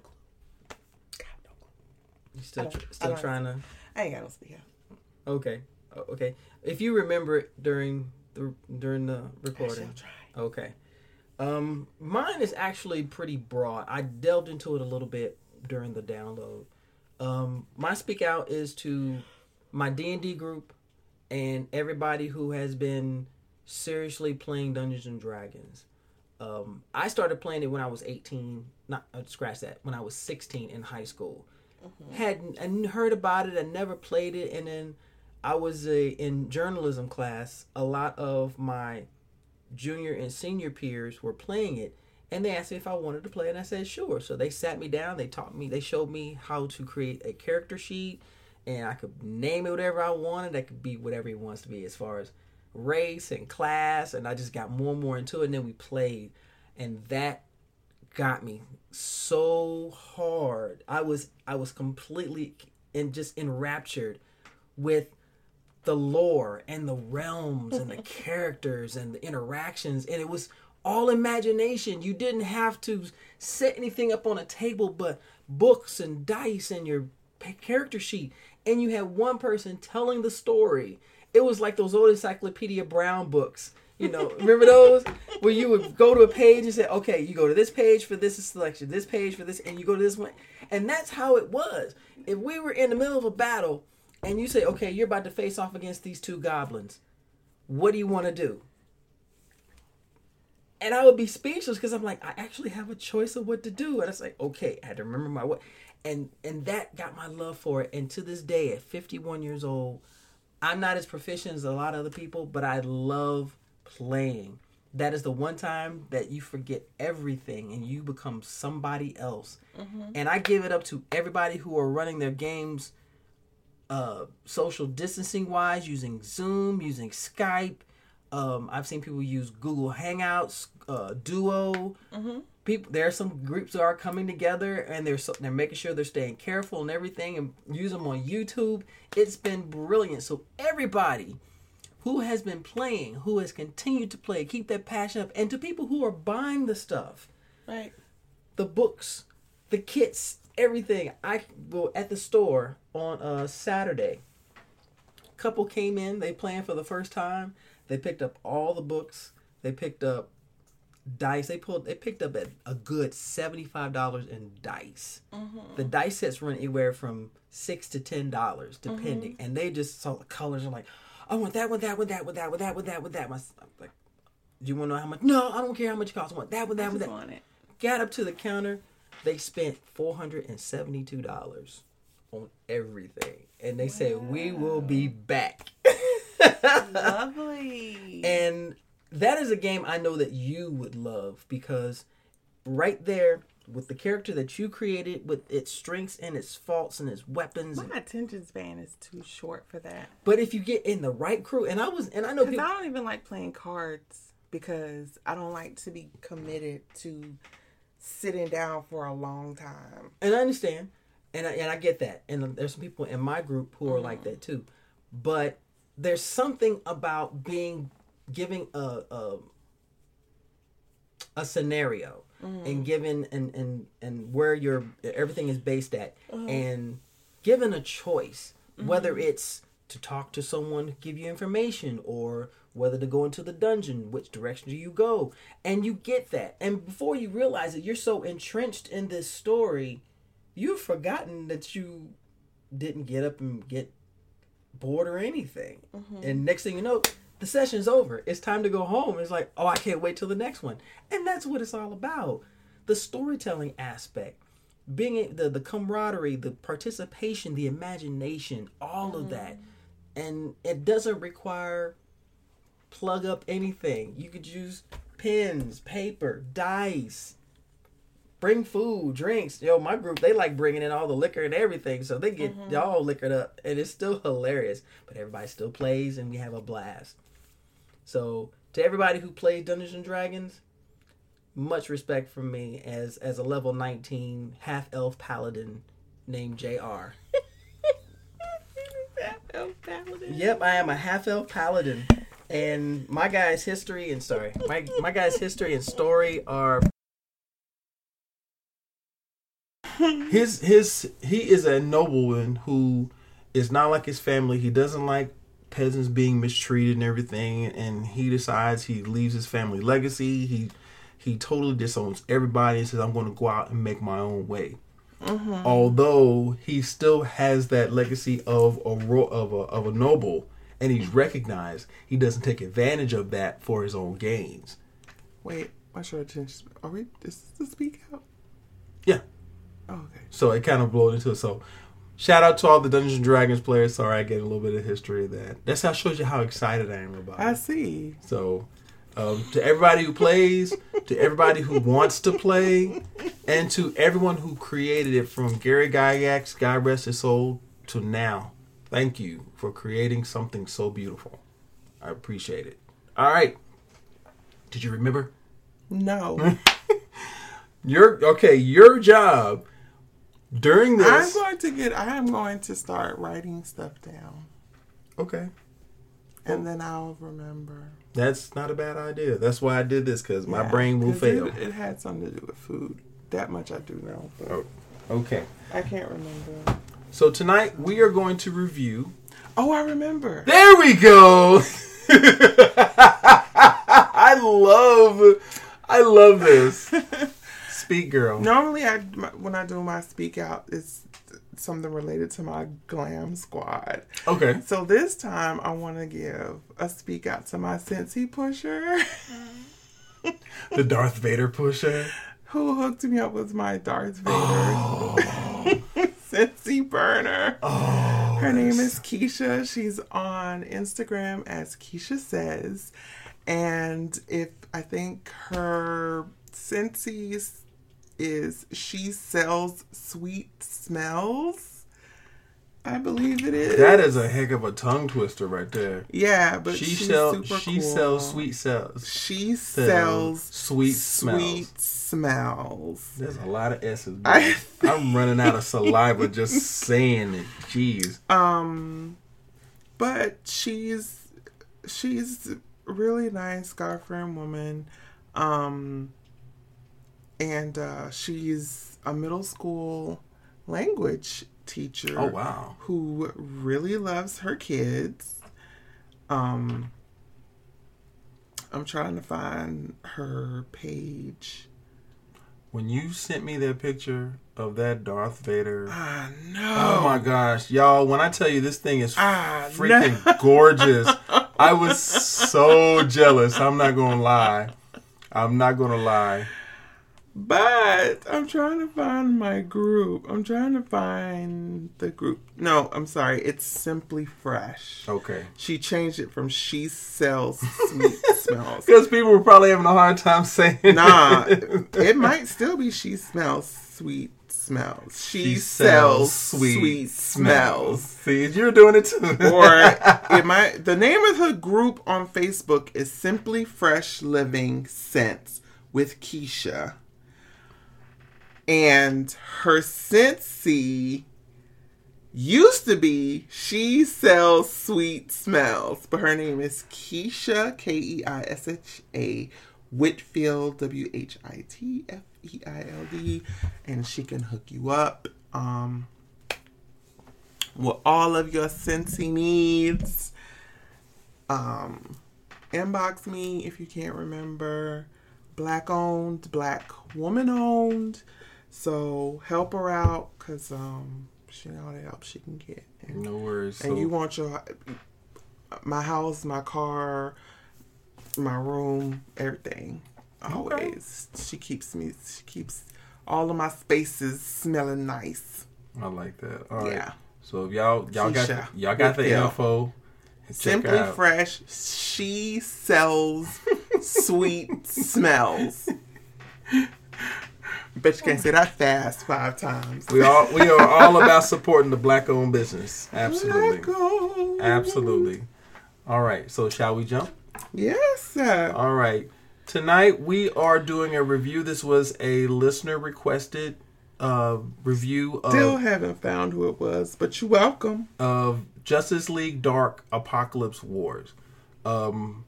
God, no clue. You still tr- still trying to. I ain't got no speak out. Okay. Okay. If you remember it during the during the recording. Okay. Um, mine is actually pretty broad. I delved into it a little bit during the download. Um, my speak out is to my D and D group and everybody who has been seriously playing Dungeons and Dragons. Um, I started playing it when I was 18. Not uh, scratch that. When I was 16 in high school, hadn't and heard about it. I never played it, and then I was a, in journalism class. A lot of my junior and senior peers were playing it and they asked me if I wanted to play and I said sure. So they sat me down, they taught me, they showed me how to create a character sheet and I could name it whatever I wanted. That could be whatever it wants to be as far as race and class and I just got more and more into it and then we played and that got me so hard. I was I was completely and just enraptured with the lore and the realms and the characters and the interactions and it was all imagination you didn't have to set anything up on a table but books and dice and your character sheet and you had one person telling the story it was like those old encyclopedia brown books you know remember those where you would go to a page and say okay you go to this page for this selection this page for this and you go to this one and that's how it was if we were in the middle of a battle and you say, okay, you're about to face off against these two goblins. What do you want to do? And I would be speechless because I'm like, I actually have a choice of what to do. And it's like, okay, I had to remember my what. And and that got my love for it. And to this day, at 51 years old, I'm not as proficient as a lot of other people, but I love playing. That is the one time that you forget everything and you become somebody else. And I give it up to everybody who are running their games uh, social distancing wise, using Zoom, using Skype. Um, I've seen people use Google Hangouts, uh, Duo. People, there are some groups that are coming together and they're so, they're making sure they're staying careful and everything, and use them on YouTube. It's been brilliant. So everybody who has been playing, who has continued to play, keep that passion up, and to people who are buying the stuff Right. the books, the kits, everything. I well at the store on uh Saturday. Couple came in, they playing for the first time. They picked up all the books. They picked up dice. They pulled they picked up a, a good seventy-five dollars in dice. Mm-hmm. The dice sets run anywhere from six to ten dollars depending. Mm-hmm. And they just saw the colors and like, I want that one, that one, that one, that one, that one, that one, that one. I'm like, do you want to know how much? No, I don't care how much it costs. I want that one, that one, that want it. got up to the counter. They spent four hundred and seventy-two dollars on everything, and they said we will be back. Lovely. and that is a game I know that you would love because right there with the character that you created with its strengths and its faults and its weapons. My attention span is too short for that. But if you get in the right crew, and I was, and I know Because people, I don't even like playing cards because I don't like to be committed to sitting down for a long time. and I understand, and I, and I get that, and there's some people in my group who are like mm. that too, but there's something about being giving a a, a scenario mm-hmm. and given and and and where your everything is based at, mm-hmm. and given a choice, mm-hmm. whether it's to talk to someone, give you information, or whether to go into the dungeon, which direction do you go? And you get that. And before you realize it, you're so entrenched in this story, you've forgotten that you didn't get up and get bored or anything. And next thing you know, the session's over. It's time to go home. It's like, oh, I can't wait till the next one. And that's what it's all about. The storytelling aspect, being the the camaraderie, the participation, the imagination, all of mm-hmm. that. And it doesn't require plug up anything. You could use pens, paper, dice, bring food, drinks. Yo, my group they like bringing in all the liquor and everything, so they get mm-hmm. y'all liquored up, and it's still hilarious. But everybody still plays, and we have a blast. So to everybody who plays Dungeons and Dragons, much respect from me as as a level nineteen half elf paladin named Jr. Yep, I am a half elf paladin. And my guy's history and sorry, my my guy's history and story are his his he is a nobleman who is not like his family. He doesn't like peasants being mistreated and everything and he decides he leaves his family legacy. He he totally disowns everybody and says I'm going to go out and make my own way. Mm-hmm. Although he still has that legacy of a ro- of a of a noble and he's recognized, he doesn't take advantage of that for his own gains. Wait, what's your attention? Are we? Is this the speak out? Yeah. Oh, okay. So it kind of blowed into it. So shout out to all the Dungeons and Dragons players. Sorry, I get a little bit of history of that. That's how shows you how excited I am about I it. I see. So um, to everybody who plays, to everybody who wants to play, and to everyone who created it from Gary Gygax, God rest his soul, to now. Thank you for creating something so beautiful. I appreciate it. All right. Did you remember? No, Your okay, your job during this, I'm going to get. I am going to start writing stuff down, Okay. and then I'll remember. That's not a bad idea. That's why I did this because my Yeah, brain will fail. It, it had something to do with food. That much I do know, Oh, okay. I can't remember. So tonight we are going to review. Oh, I remember. There we go. I love, I love this. Speak, girl. Normally, I my- when I do my speak out, it's something related to my glam squad. Okay. So this time, I want to give a speak out to my Scentsy pusher, The Darth Vader pusher. who hooked me up with my Darth Vader Oh. Scentsy burner. Oh. Her name is Keisha. She's on Instagram as Keisha Says. And if I think her Scentsy is she sells sweet smells. I believe it is. That is a heck of a tongue twister right there. yeah, but she sells. She cool. sells sweet cells. She sells sells sweet smells. sweet smells. There's a lot of S's. I- I'm running out of saliva just saying it. Jeez. Um, but she's she's really nice God fearing woman. Um, and uh, she's a middle school language teacher. Oh wow. Who really loves her kids. Um, I'm trying to find her page. When you sent me that picture of that Darth Vader. I know. Oh my gosh, y'all! When I tell you this thing is Ah, freaking no. gorgeous, I was so jealous. I'm not gonna lie. I'm not gonna lie. But I'm trying to find my group. I'm trying to find the group. No, I'm sorry. It's Simply Fresh. Okay. She changed it from She Sells Sweet Smells. Because people were probably having a hard time saying Nah, it. it might still be She Smells Sweet Smells. She, She sells sweet, smells. See, you're doing it too. or it might the name of her group on Facebook is Simply Fresh Living Scents with Keisha. And her Scentsy used to be She Sells Sweet Smells, but her name is Keisha K E I S H A Whitfield W H I T F E I L D and she can hook you up. Um with all of your Scentsy needs. Um, inbox me if you can't remember. Black owned, black woman owned. So help her out because um, she all the help she can get. And, no worries. and So- you want your my house, my car, my room, everything. Always. She keeps me. She keeps all of my spaces smelling nice. I like that. All right. Yeah. So if y'all y'all got y'all got the Yeah. info. Simply. Fresh. She sells sweet smells. Bet you can't say that fast five times. We all we are all about supporting the black owned business. Absolutely. Go. Absolutely. All right. So shall we jump? Yes, sir. All right. Tonight we are doing a review. This was a listener requested uh, review Still haven't found who it was, but you're welcome. of Justice League Dark Apokolips Wars. Um,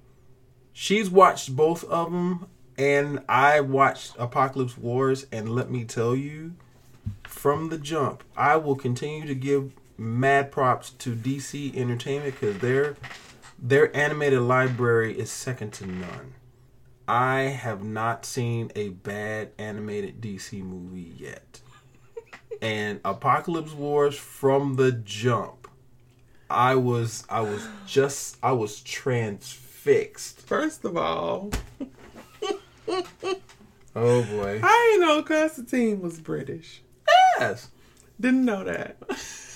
she's watched both of them, and I watched Apokolips Wars, and let me tell you, from the jump, I will continue to give mad props to DC Entertainment because their their animated library is second to none. I have not seen a bad animated DC movie yet. And Apokolips Wars from the jump. I was I was just I was transfixed. First of all, Oh boy. I didn't know Constantine was British. Yes. Didn't know that.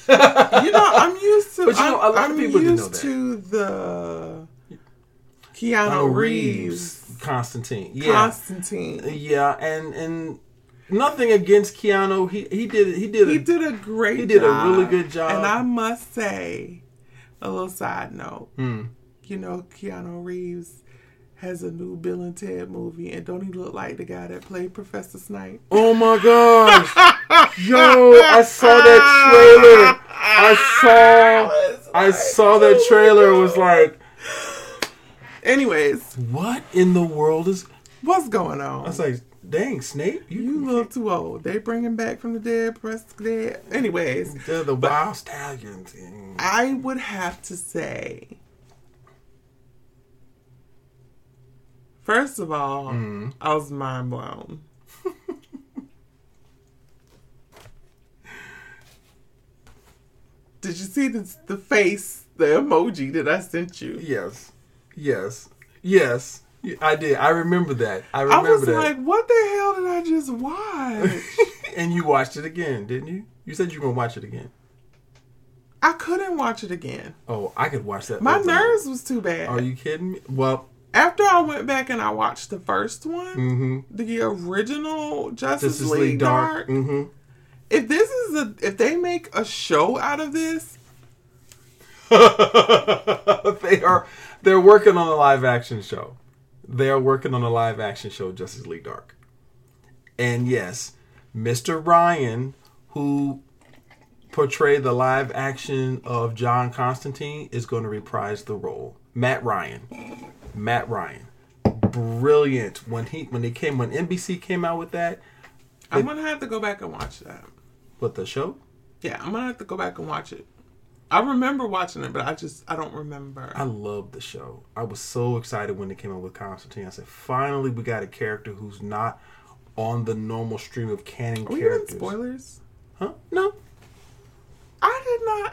you know, I'm used to. But you know, a lot I'm, of I'm people didn't used know that. to the Keanu Keanu Reeves, Constantine. Yeah. Constantine. yeah, and and nothing against Keanu. He he did he did He a, did a great. He did a really good job. And I must say, a little side note. Hmm. You know, Keanu Reeves has a new Bill and Ted movie, and don't he look like the guy that played Professor Snape? Oh my gosh. Yo, I saw that trailer. I saw I saw that trailer. It was like, Anyways, what in the world is what's going on? I was like, dang, Snape, you, You look too old. They bring him back from the dead, press dead. Anyways, the, the wild stallion thing. I would have to say, first of all, mm-hmm. I was mind blown. Did you see the, the face, the emoji that I sent you? Yes. Yes. Yes. I did. I remember that. I remember that. I was that. like, what the hell did I just watch? and you watched it again, didn't you? You said you were gonna watch it again. I couldn't watch it again. Oh, I could watch that. My nerves was too bad. Are you kidding me? Well, After I went back and I watched the first one, mm-hmm. the original Justice, Justice League, League Dark. Dark. Mm-hmm. If this is a, if they make a show out of this, they are they're working on a live action show. They are working on a live action show, Justice League Dark. And yes, Mr. Ryan, who portrayed the live action of John Constantine, is going to reprise the role. Matt Ryan. Matt Ryan. Brilliant. When he when they came when NBC came out with that, I'm gonna have to go back and watch that. with the show, Yeah, I'm gonna have to go back and watch it. I remember watching it, but I just I don't remember. I love the show. I was so excited when they came out with Constantine. I said, finally, we got a character who's not on the normal stream of canon Are characters. spoilers? Huh? No. I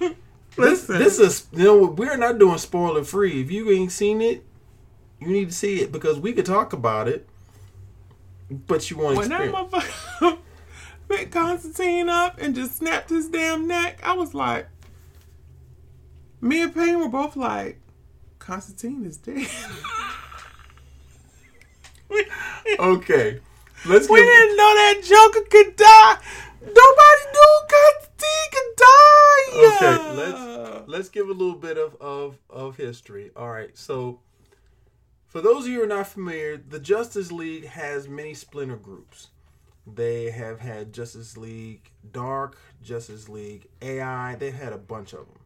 did not. This, Listen, this is you know we're not doing spoiler free. If you ain't seen it, you need to see it because we could talk about it. but you want to When that experience. motherfucker picked Constantine up and just snapped his damn neck, I was like, me and Payne were both like, Constantine is dead. Okay, let's go we didn't know that Joker could die. Nobody knew Constantine die. Okay, let's let's give a little bit of, of of history. All right, so for those of you who are not familiar, the Justice League has many splinter groups. They have had Justice League Dark, Justice League AI. They've had a bunch of them.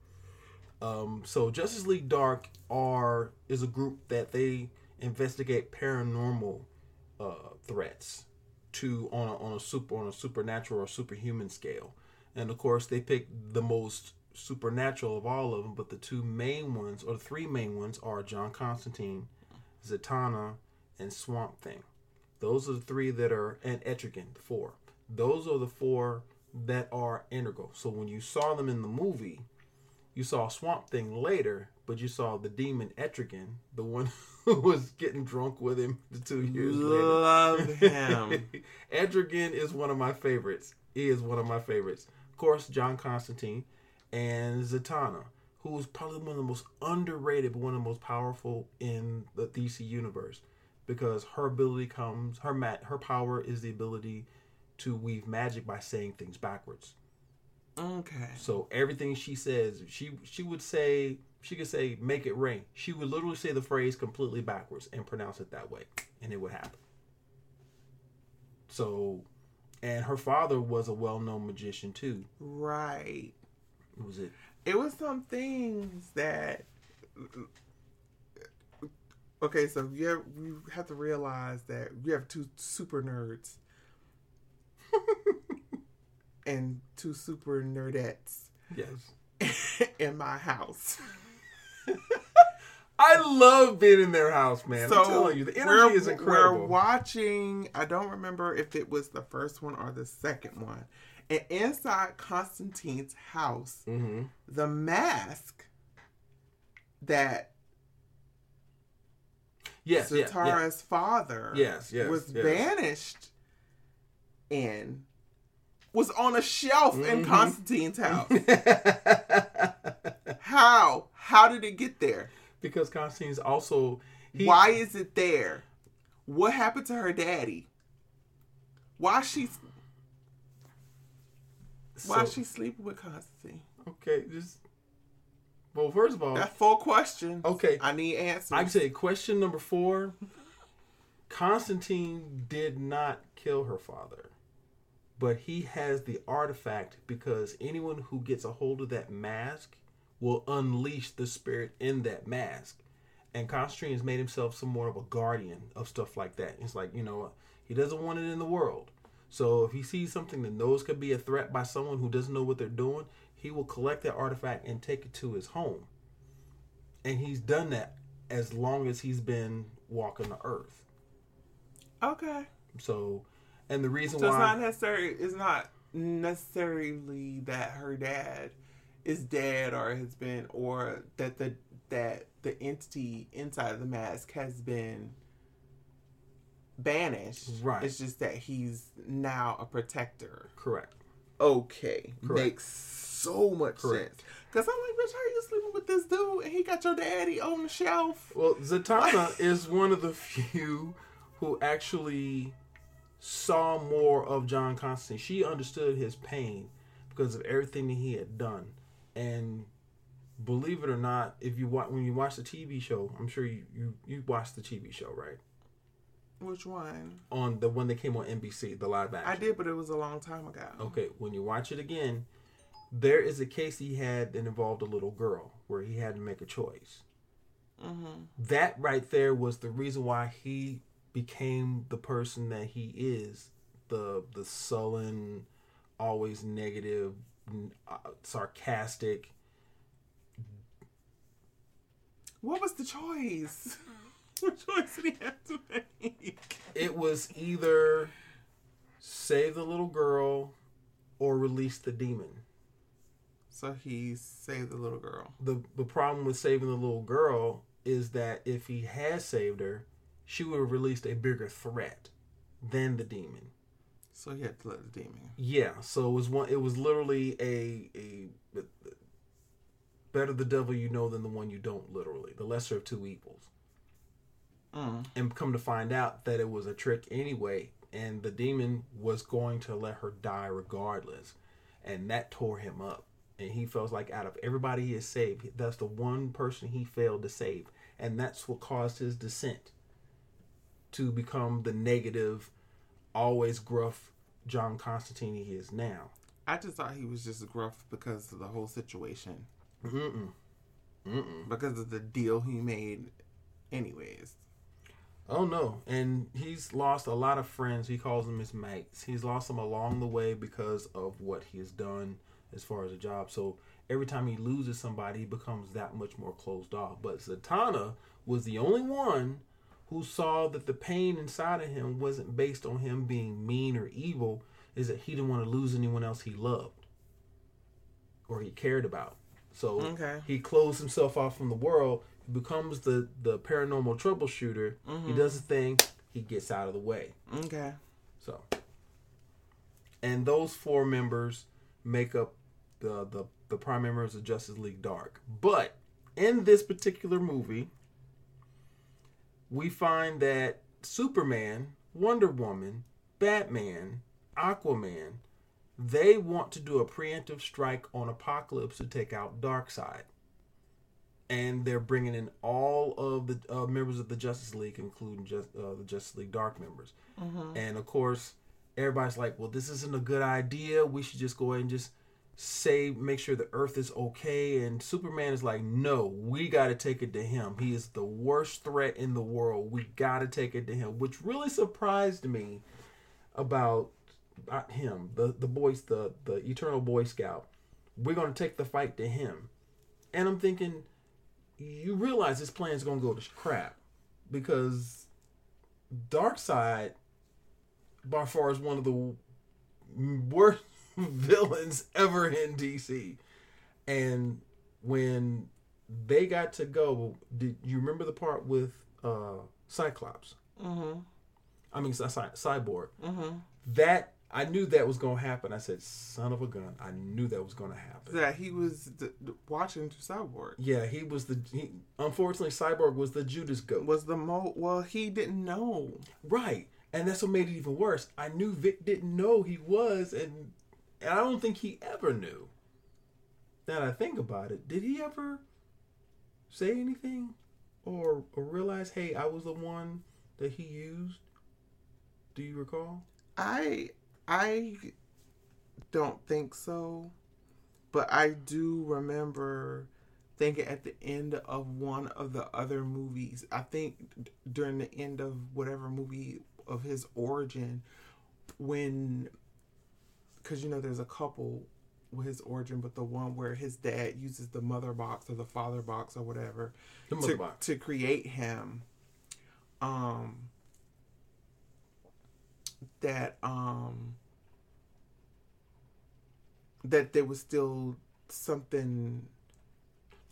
Um, so Justice League Dark are is a group that they investigate paranormal uh, threats to on a, on a super on a supernatural or superhuman scale, and of course they pick the most supernatural of all of them. But the two main ones or the three main ones are John Constantine, Zatanna, and Swamp Thing. Those are the three that are and Etrigan, the four. Those are the four that are integral. So when you saw them in the movie, you saw Swamp Thing later, but you saw the demon Etrigan, the one who was getting drunk with him the two years later. Love him. Etrigan is one of my favorites. He is one of my favorites. Of course, John Constantine and Zatanna, who is probably one of the most underrated, but one of the most powerful in the DC universe, because her ability comes her mat her power is the ability to weave magic by saying things backwards. okay. So everything she says, she she would say she could say make it rain. She would literally say the phrase completely backwards and pronounce it that way, and it would happen. So, and her father was a well-known magician too. Right. Was it? it was some things that okay so you have, you have to realize that you have two super nerds and two super nerdettes Yes. in my house I love being in their house, man. so I'm telling you, the energy is incredible. we're watching i don't remember if it was the first one or the second one and inside constantine's house mm-hmm. the mask that Yes, yeah, yeah. Zatara's father Yes, yes, was yes. banished in was on a shelf in Mhm. Constantine's house. How? How did it get there? Because Constantine's also he, Why is it there? What happened to her daddy? Why she's why so- she sleeping with Constantine? okay. Just well, first of all, That's four questions. okay. I need answers. I say question number four. Constantine did not kill her father, but he has the artifact because anyone who gets a hold of that mask will unleash the spirit in that mask. And Constantine has made himself some more of a guardian of stuff like that. It's like, you know, he doesn't want it in the world. So if he sees something that knows could be a threat by someone who doesn't know what they're doing, he will collect that artifact and take it to his home. And he's done that as long as he's been walking the earth. okay. So, and the reason So it's why not necessary. It's not necessarily that her dad is dead or has been, or that the that the entity inside of the mask has been banished. Right. It's just that he's now a protector. correct. Okay, Correct. makes so much Correct. sense. Cause I'm like, bitch, how are you sleeping with this dude and he got your daddy on the shelf? Well, Zatanna is one of the few who actually saw more of John Constantine. She understood his pain because of everything that he had done. And believe it or not, if you watch when you watch the TV show, I'm sure you you, you watched the TV show, right? Which one? On the one that came on NBC, the live action. I did, but it was a long time ago. Okay, when you watch it again, there is a case he had that involved a little girl where he had to make a choice. Mm-hmm. That right there was the reason why he became the person that he is the the sullen, always negative, sarcastic. What was the choice? what choice did he have to make? It was either save the little girl or release the demon. So he saved the little girl. the the problem with saving the little girl is that if he had saved her, she would have released a bigger threat. than the demon. So he had to let the demon. Yeah, so it was one. It was literally a a better the devil you know than the one you don't. Literally, the lesser of two evils. Mm. And come to find out that it was a trick anyway, and the demon was going to let her die regardless, and that tore him up. And he feels like out of everybody he has saved, that's the one person he failed to save, and that's what caused his descent to become the negative, always gruff John Constantine he is now. I just thought he was just gruff because of the whole situation. Mm-mm. Mm-mm. Because of the deal he made, anyways. Oh no, and he's lost a lot of friends. He calls them his mates. He's lost them along the way because of what he has done as far as a job. So every time he loses somebody, he becomes that much more closed off. But Zatanna was the only one who saw that the pain inside of him wasn't based on him being mean or evil, is that he didn't want to lose anyone else he loved or he cared about. So Okay. he closed himself off from the world, he becomes the, the paranormal troubleshooter. He mm-hmm. does the thing, he gets out of the way. Okay. So, and those four members make up the the the prime members of Justice League Dark. But in this particular movie, we find that Superman, Wonder Woman, Batman, Aquaman, they want to do a preemptive strike on Apokolips to take out Darkseid. And they're bringing in all of the uh, members of the Justice League, including just uh, the Justice League Dark members. And of course, everybody's like, "Well, this isn't a good idea. We should just go ahead and just save, make sure the Earth is okay." And Superman is like, "No, we got to take it to him. He is the worst threat in the world. We got to take it to him." Which really surprised me about, about him, the the boys, the the Eternal Boy Scout. We're gonna take the fight to him, and I'm thinking, you realize this plan is gonna go to crap because Darkseid by far is one of the worst villains ever in DC. And when they got to go, did you remember the part with uh Cyclops? Mm-hmm. I mean, Cy- Cy- Cyborg. Mm-hmm. That I knew that was going to happen. I said, "Son of a gun!" I knew that was going to happen. That he was d- d- watching Cyborg. Yeah, he was the. He, unfortunately, Cyborg was the Judas goat. Was the mo well he didn't know. Right. And that's what made it even worse. I knew Vic didn't know he was, and, and I don't think he ever knew. Now that I think about it, did he ever say anything or, or realize, hey, I was the one that he used? Do you recall? I I don't think so. But I do remember thinking at the end of one of the other movies, I think during the end of whatever movie of his origin, when, because you know, there's a couple with his origin, but the one where his dad uses the mother box or the father box or whatever to, box. to create him, um, that, um, that there was still something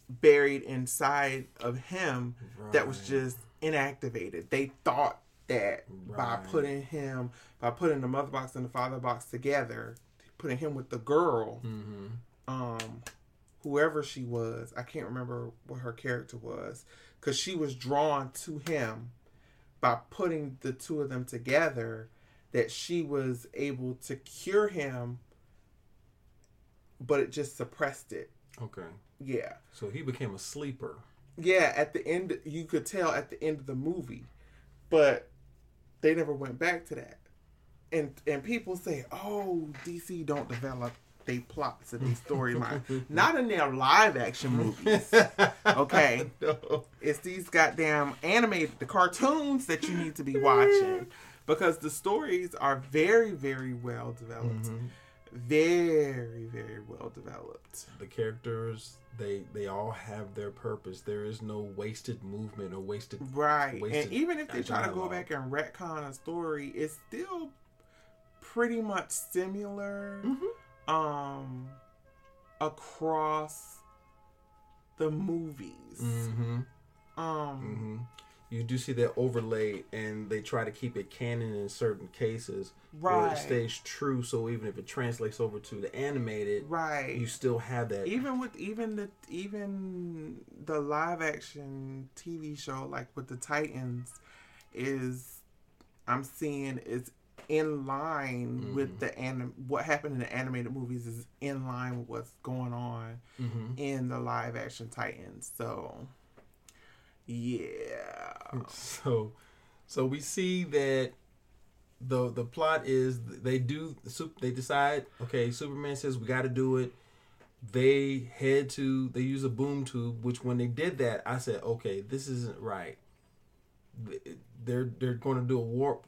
buried inside of him that was just inactivated. They thought that by putting him, by putting the mother box and the father box together, putting him with the girl, Mm-hmm. um, whoever she was, I can't remember what her character was, because she was drawn to him by putting the two of them together. That she was able to cure him, but it just suppressed it. Okay. Yeah. So he became a sleeper. Yeah, at the end, you could tell at the end of the movie, but they never went back to that. And and people say, "Oh, DC don't develop they plots and they storyline, not in their live action movies." Okay, no. it's these goddamn animated the cartoons that you need to be watching because the stories are very very well developed, mm-hmm. very very well developed. The characters, they they all have their purpose. There is no wasted movement or wasted Right. wasted And even if they try to go back and retcon a story, it's still pretty much similar Mm-hmm. um across the movies. Mm-hmm. Um Mm-hmm. you do see that overlay, and they try to keep it canon in certain cases. Where Right. it stays true, so even if it translates over to the animated, Right. you still have that. even with even the even the live action TV show like with the Titans is I'm seeing is in line with the anim what happened in the animated movies is in line with what's going on Mhm. in the live action Titans. So yeah. So, so we see that the the plot is they do they decide okay Superman says we got to do it. They head to they use a boom tube, which when they did that, I said okay this isn't right. They're they're going to do a warp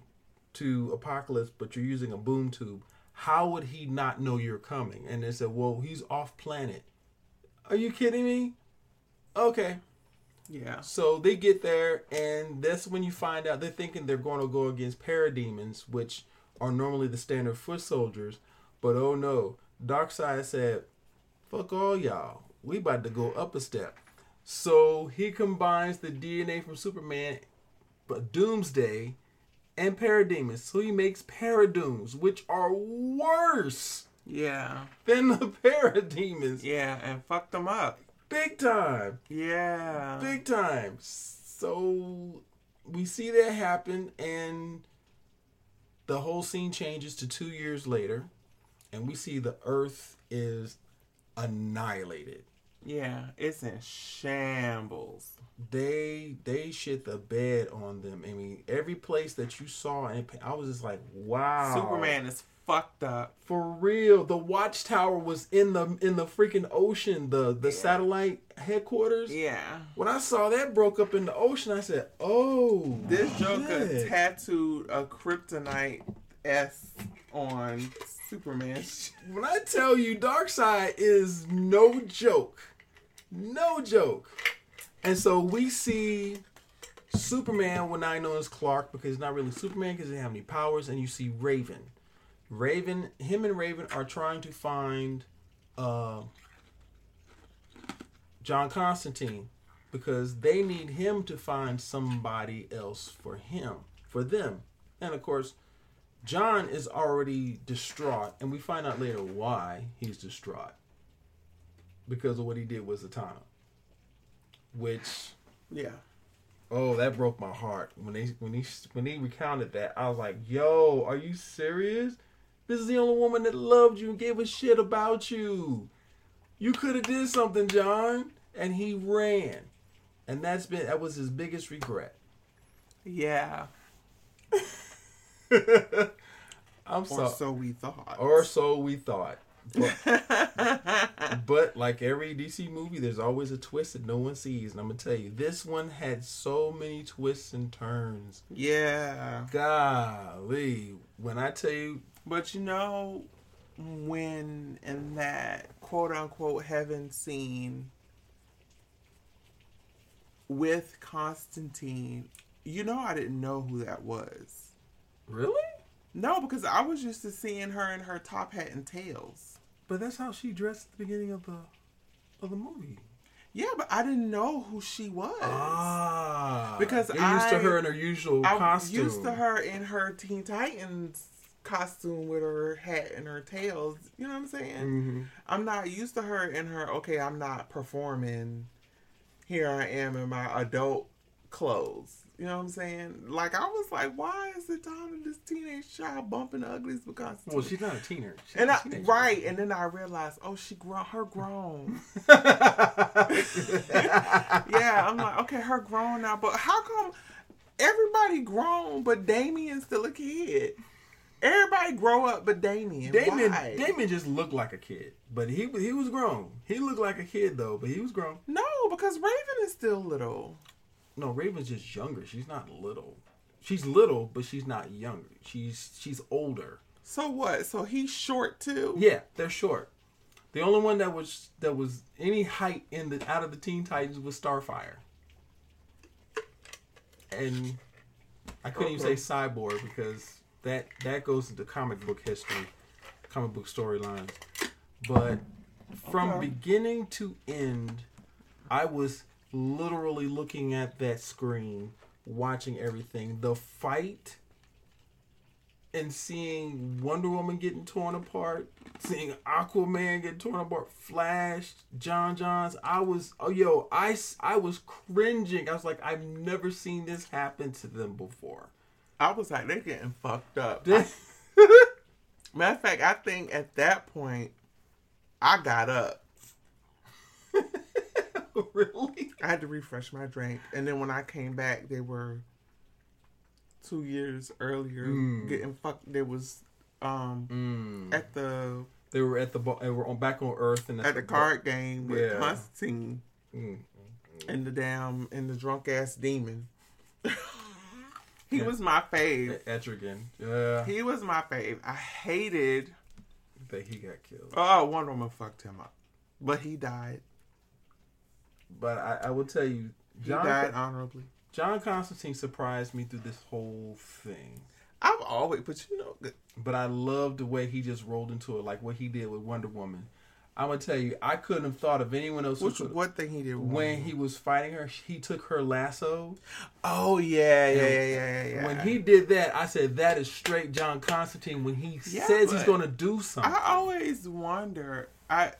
to Apokolips, but you're using a boom tube. How would he not know you're coming? And they said, well, he's off planet. Are you kidding me? Okay. Yeah. So they get there, and that's when you find out they're thinking they're going to go against parademons, which are normally the standard foot soldiers. But oh no, Darkseid said, "Fuck all y'all, we about to go up a step." So he combines the DNA from Superman, but Doomsday, and parademons. So he makes paradooms, which are worse Yeah. than the parademons, Yeah, and fuck them up. big time. Yeah. big time. So we see that happen, and the whole scene changes to two years later, and we see the Earth is annihilated. Yeah, it's in shambles. They they shit the bed on them. I mean, every place that you saw, and I was just like, wow, Superman is fucked up. for real. The watchtower was in the in the freaking ocean. The the satellite headquarters. Yeah. When I saw that broke up in the ocean, I said, "Oh, This Joker tattooed a kryptonite S on Superman. When I tell you, Darkseid is no joke, no joke." And so we see Superman, when I know as Clark, because it's not really Superman because he doesn't have any powers, and you see Raven. Raven, him and Raven are trying to find uh, John Constantine because they need him to find somebody else for him, for them. And of course, John is already distraught, and we find out later why he's distraught because of what he did with Zatanna. Which, Yeah. oh, that broke my heart when they when he when he recounted that. I was like, "Yo, are you serious? This is the only woman that loved you and gave a shit about you. You could have did something, John." And he ran, and that's been that was his biggest regret. Yeah. I'm sorry. Or sorry. so we thought. or so we thought. But, but like every DC movie, there's always a twist that no one sees. And I'm gonna tell you, this one had so many twists and turns. yeah. Golly, when I tell you, But you know, when in that quote unquote heaven scene with Constantine, you know, I didn't know who that was. really? No, because I was used to seeing her in her top hat and tails. But that's how she dressed at the beginning of the of the movie. Yeah, but I didn't know who she was. Ah, Because you're used to her in her usual costume. I'm costume. used to her in her Teen Titans costume with her hat and her tails. You know what I'm saying? Mhm. I'm not used to her in her. Okay, I'm not performing. Here I am in my adult clothes. You know what I'm saying? Like I was like, why is the time to this teenage child bumping uglies because? Well, she's not a teenager. She's and a I, teenager. right, and then I realized, oh, she grown. Her grown. yeah, I'm like, okay, her grown now, but how come everybody grown but Damian's still a kid? Everybody grow up but Damian. Damian, Why? Damian just looked like a kid, but he he was grown. He looked like a kid though, but he was grown. No, because Raven is still little. No, Raven's just younger. She's not little. She's little, but she's not younger. She's she's older. So what? So he's short too? Yeah, they're short. The only one that was that was any height in the out of the Teen Titans was Starfire. And I couldn't even say Cyborg because that that goes into comic book history, comic book storylines. But from Okay. beginning to end, I was literally looking at that screen watching everything. The fight and seeing Wonder Woman getting torn apart, seeing Aquaman get torn apart, Flash, John Johns. I was, oh yo, I I was cringing. I was like, I've never seen this happen to them before. I was like, they're getting fucked up. They- Matter of fact, I think at that point, I got up. really? I had to refresh my drink, and then when I came back, they were two years earlier Mm. getting fucked. They was um Mm. at the They were at the. They were on back on Earth and at the card game with Yeah. Constantine Mm. and the damn and the drunk ass demon. he Yeah. was my fave. Etrigan. Yeah. He was my fave. I hated. that he got killed. Oh, Wonder Woman fucked him up, but he died. But I, I will tell you, He died honorably. John Constantine surprised me through this whole thing. I've always, but you know, But I love the way he just rolled into it, like what he did with Wonder Woman. I'm gonna tell you, I couldn't have thought of anyone else. which what thing he did when he was fighting her, he took her lasso. Oh yeah, yeah, yeah, yeah, yeah. When he did that, I said that is straight John Constantine. When he says he's gonna do something, I always wonder. I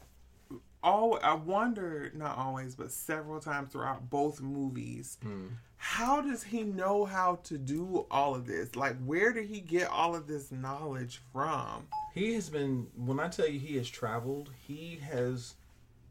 all I wonder not always, but several times throughout both movies. Hmm. How does he know how to do all of this? Like, where did he get all of this knowledge from? He has been, when I tell you he has traveled, he has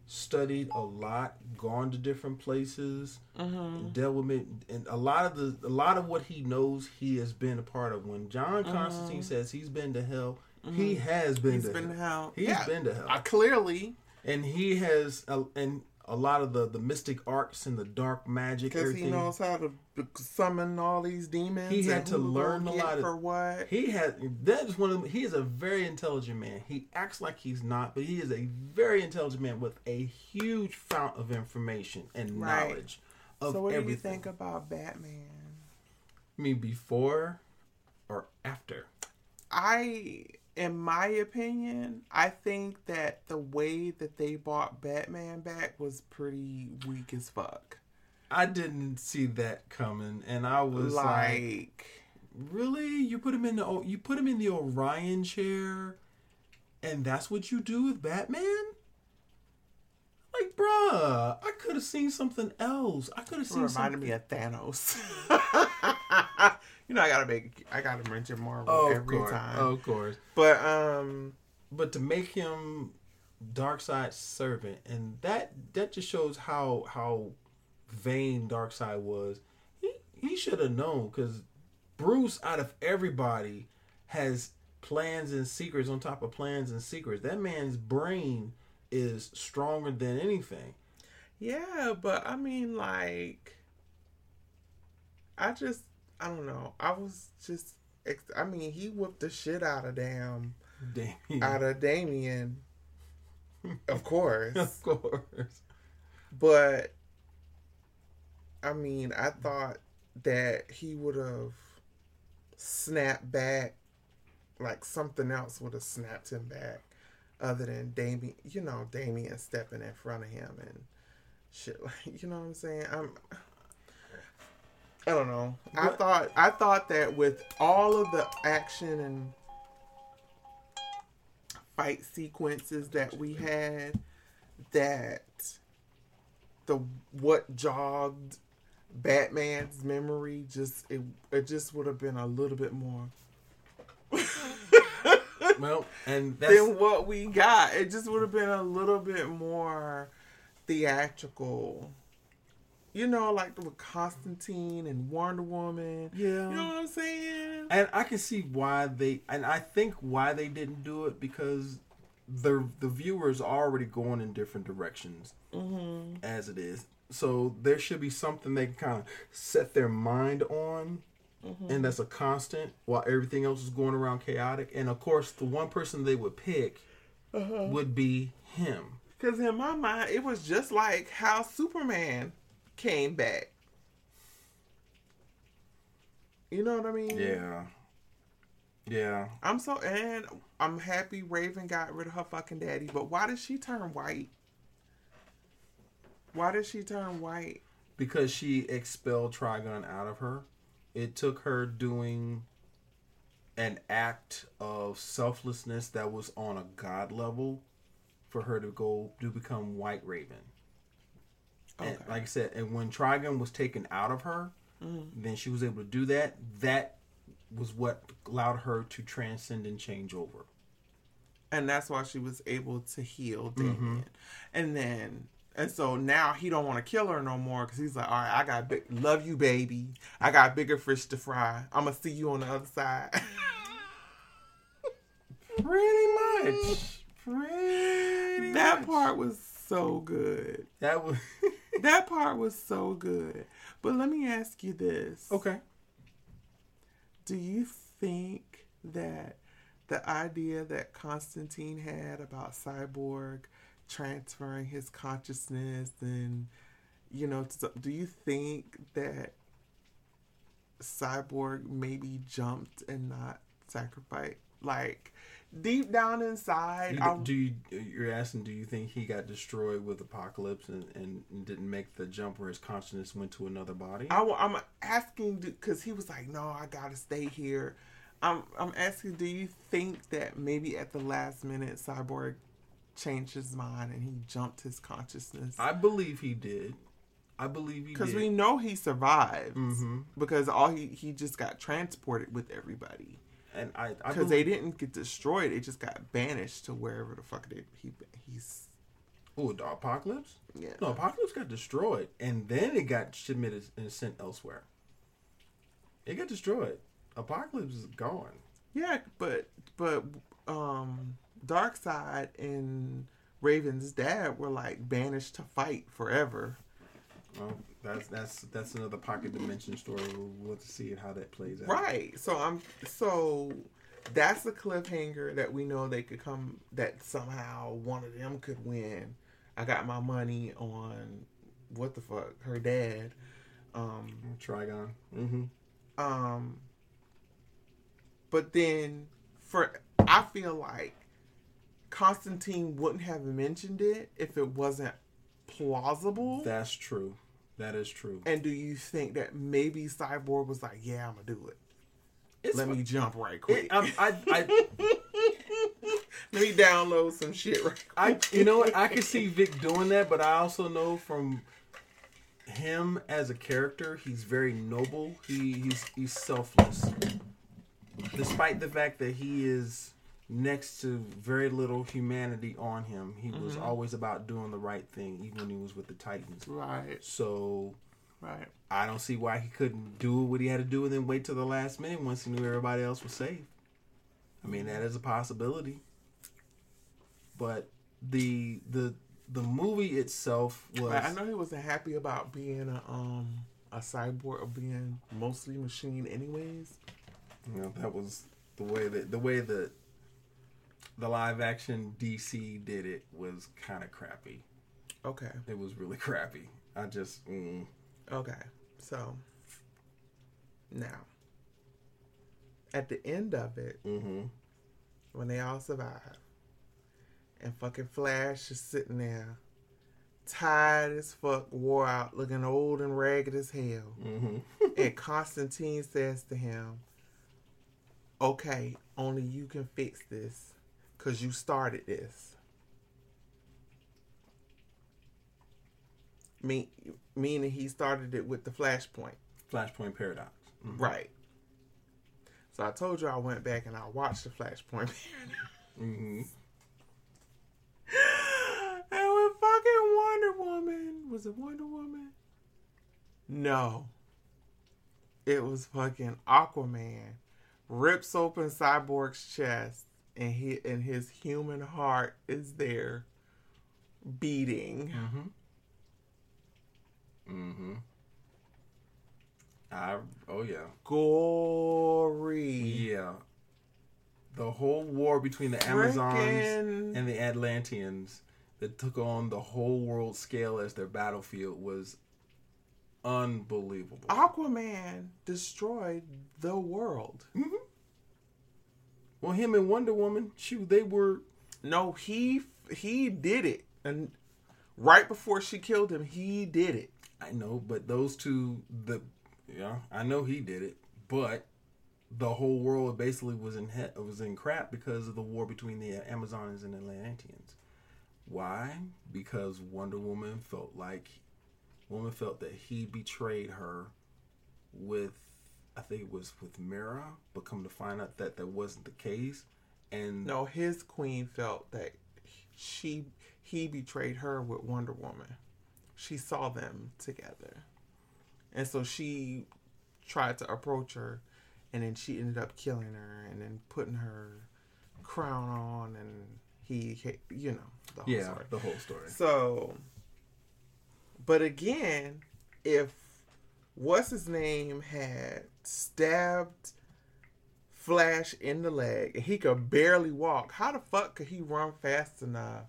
studied a lot, gone to different places, Mm-hmm. dealt with it, and a lot of the, a lot of what he knows, he has been a part of. When John Mm-hmm. Constantine says he's been to hell, he has been He's to been to hell. hell. He's Yeah. been to hell, Uh, clearly, and he has, uh, and a lot of the the mystic arts and the dark magic, because he knows how to summon all these demons. He had to learn a lot of- for what. He has that is one of he is a very intelligent man. He acts like he's not, but he is a very intelligent man with a huge fount of information and Right. knowledge of So, what do you think about Batman? I mean, before or after? I, in my opinion, I think that the way that they brought Batman back was pretty weak as fuck. I didn't see that coming, and I was like, like, "Really? You put him in the you put him in the Orion chair, and that's what you do with Batman?" Like, bruh, I could have seen something else. I could have seen reminded something. me of Thanos. you know, I gotta make, I gotta mention Marvel Oh, every course, time. of course. But um, but to make him Darkseid's servant, and that that just shows how how vain Darkseid was. He he should have known because Bruce, out of everybody, has plans and secrets on top of plans and secrets. That man's brain is stronger than anything. yeah, but I mean, like, I just, I don't know. I was just, ex- I mean, he whooped the shit out of damn, Damn. out of Damian, of course. of course. But I mean, I thought that he would have snapped back, like something else would have snapped him back, other than Damian. You know, Damian stepping in front of him and shit. Like, you know what I'm saying? I'm. I don't know. I thought I thought that with all of the action and fight sequences that we had, that the what jogged Batman's memory just it it just would have been a little bit more Well, and that's than what we got. It just would have been a little bit more theatrical. You know, like with Constantine and Wonder Woman. yeah. You know what I'm saying? And I can see why they, and I think why they didn't do it because the the viewers are already going in different directions Mm-hmm. as it is. So there should be something they can kind of set their mind on, Mm-hmm. and that's a constant while everything else is going around chaotic. And of course, the one person they would pick Uh-huh. would be him. Because in my mind, it was just like how Superman came back. You know what I mean? Yeah. Yeah. I'm so and I'm happy Raven got rid of her fucking daddy, but why did she turn white? Why did she turn white? because she expelled Trigon out of her, it took her doing an act of selflessness that was on a god level for her to go to become White Raven. And like I said, and when Trigon was taken out of her, then she was able to do that. That was what allowed her to transcend and change over. and that's why she was able to heal Mm-hmm. Damian. And then, and so now he don't want to kill her no more because he's like, all right, I got big, love you, baby. I got bigger fish to fry. I'm gonna see you on the other side. Pretty much. Pretty that much. part was so good. That was That part was so good. But let me ask you this: okay. Do you think that the idea that Constantine had about Cyborg transferring his consciousness and you know, do you think that Cyborg maybe jumped and not sacrificed? Like deep down inside, you, do you, you're asking? Do you think he got destroyed with Apokolips and, and, didn't make the jump where his consciousness went to another body? I, am asking because he was like, "No, I gotta stay here." I'm I'm asking, do you think that maybe at the last minute Cyborg changed his mind and he jumped his consciousness? I believe he did. I believe he Because we know he survived Mhm. because all he he just got transported with everybody and I, because they didn't get destroyed; it just got banished to wherever the fuck they, he he's oh, the Apokolips. yeah. No, Apokolips got destroyed, and then it got submitted and sent elsewhere. It got destroyed. Apokolips is gone. Yeah, but but um Darkseid and Raven's dad were like banished to fight forever. That's that's that's another pocket dimension story. We'll, we'll see how that plays out. Right. So I'm so that's the cliffhanger that we know they could come that somehow one of them could win. I got my money on what the fuck, her dad. Um Trigon. Mm-hmm. um but then for I feel like Constantine wouldn't have mentioned it if it wasn't plausible. That's true. That is true. and do you think that maybe Cyborg was like, "Yeah, I'm gonna do it. It's Let me jump right quick. It, um, I, I, Let me download some shit right I, you know what? I can see Vic doing that, but I also know from him as a character, he's very noble. He, he's he's selfless, despite the fact that he is next to very little humanity on him. He was always about doing the right thing, even when he was with the Titans. right, So right. I don't see why he couldn't do what he had to do and then wait till the last minute once he knew everybody else was safe. I mean, that is a possibility. But the the the movie itself was. I know he wasn't happy about being a um a cyborg or being mostly machine, anyways. you know that was the way that the way that the live action DC did it was kind of crappy. Okay, It was really crappy. I just mm, okay. So now, at the end of it, mm-hmm. when they all survive, and fucking Flash is sitting there, tired as fuck, wore out, looking old and ragged as hell. Mm-hmm. and Constantine says to him, "Okay, only you can fix this, cause you started this." Me, meaning he started it with the Flashpoint, Flashpoint Paradox. Mhm. right? So I told you I went back and I watched the Flashpoint. paradox. Mm-hmm. and with fucking Wonder Woman, was it Wonder Woman? No. It was fucking Aquaman. Rips open Cyborg's chest and he and his human heart is there beating. Mm-hmm. Mm-hmm. I oh yeah. Gory. Yeah. The whole war between the Amazons and the Atlanteans that took on the whole world scale as their battlefield was unbelievable. Aquaman destroyed the world. Well, him and Wonder Woman, shoot, they were No, he he did it, and right before she killed him, he did it. I know, but those two, the yeah, I know he did it, but the whole world basically was in he- was in crap because of the war between the Amazons and the Atlanteans. Why? Because Wonder Woman felt like woman felt that he betrayed her with I think it was with Mera, but come to find out that that wasn't the case. And No, his queen felt that she he betrayed her with Wonder Woman. She saw them together. And so she tried to approach her and then she ended up killing her and then putting her crown on and he you know the whole yeah, story. the whole story. So, but again, if what's his name had stabbed Flash in the leg and he could barely walk, how the fuck could he run fast enough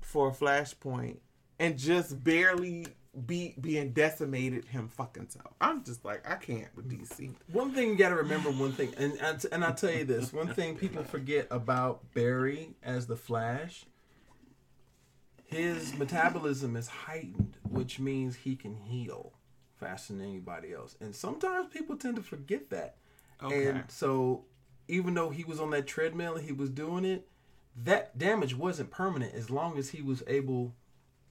for a flashpoint and just barely be being decimated him fucking self? I'm just like I can't with DC. One thing you got to remember, one thing, and and and I'll tell you this: one thing people forget about Barry as the Flash, his metabolism is heightened, which means he can heal faster than anybody else. And sometimes people tend to forget that. Okay. And so, even though he was on that treadmill and he was doing it, that damage wasn't permanent as long as he was able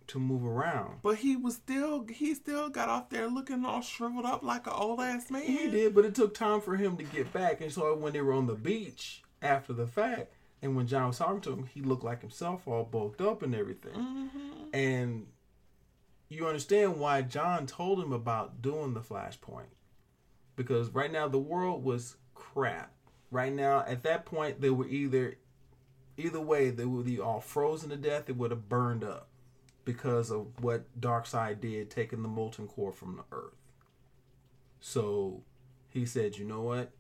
to move around. But he was still he still got off there looking all shriveled up like an old ass man. He did, but it took time for him to get back. And so when they were on the beach after the fact, and when John was talking to him, he looked like himself, all bulked up and everything. Mm-hmm. And you understand why John told him about doing the flashpoint. Because right now the world was crap. Right now, at that point, they were either, either way, they would be all frozen to death. It would have burned up because of what Darkseid did, taking the molten core from the Earth. So he said, you know what?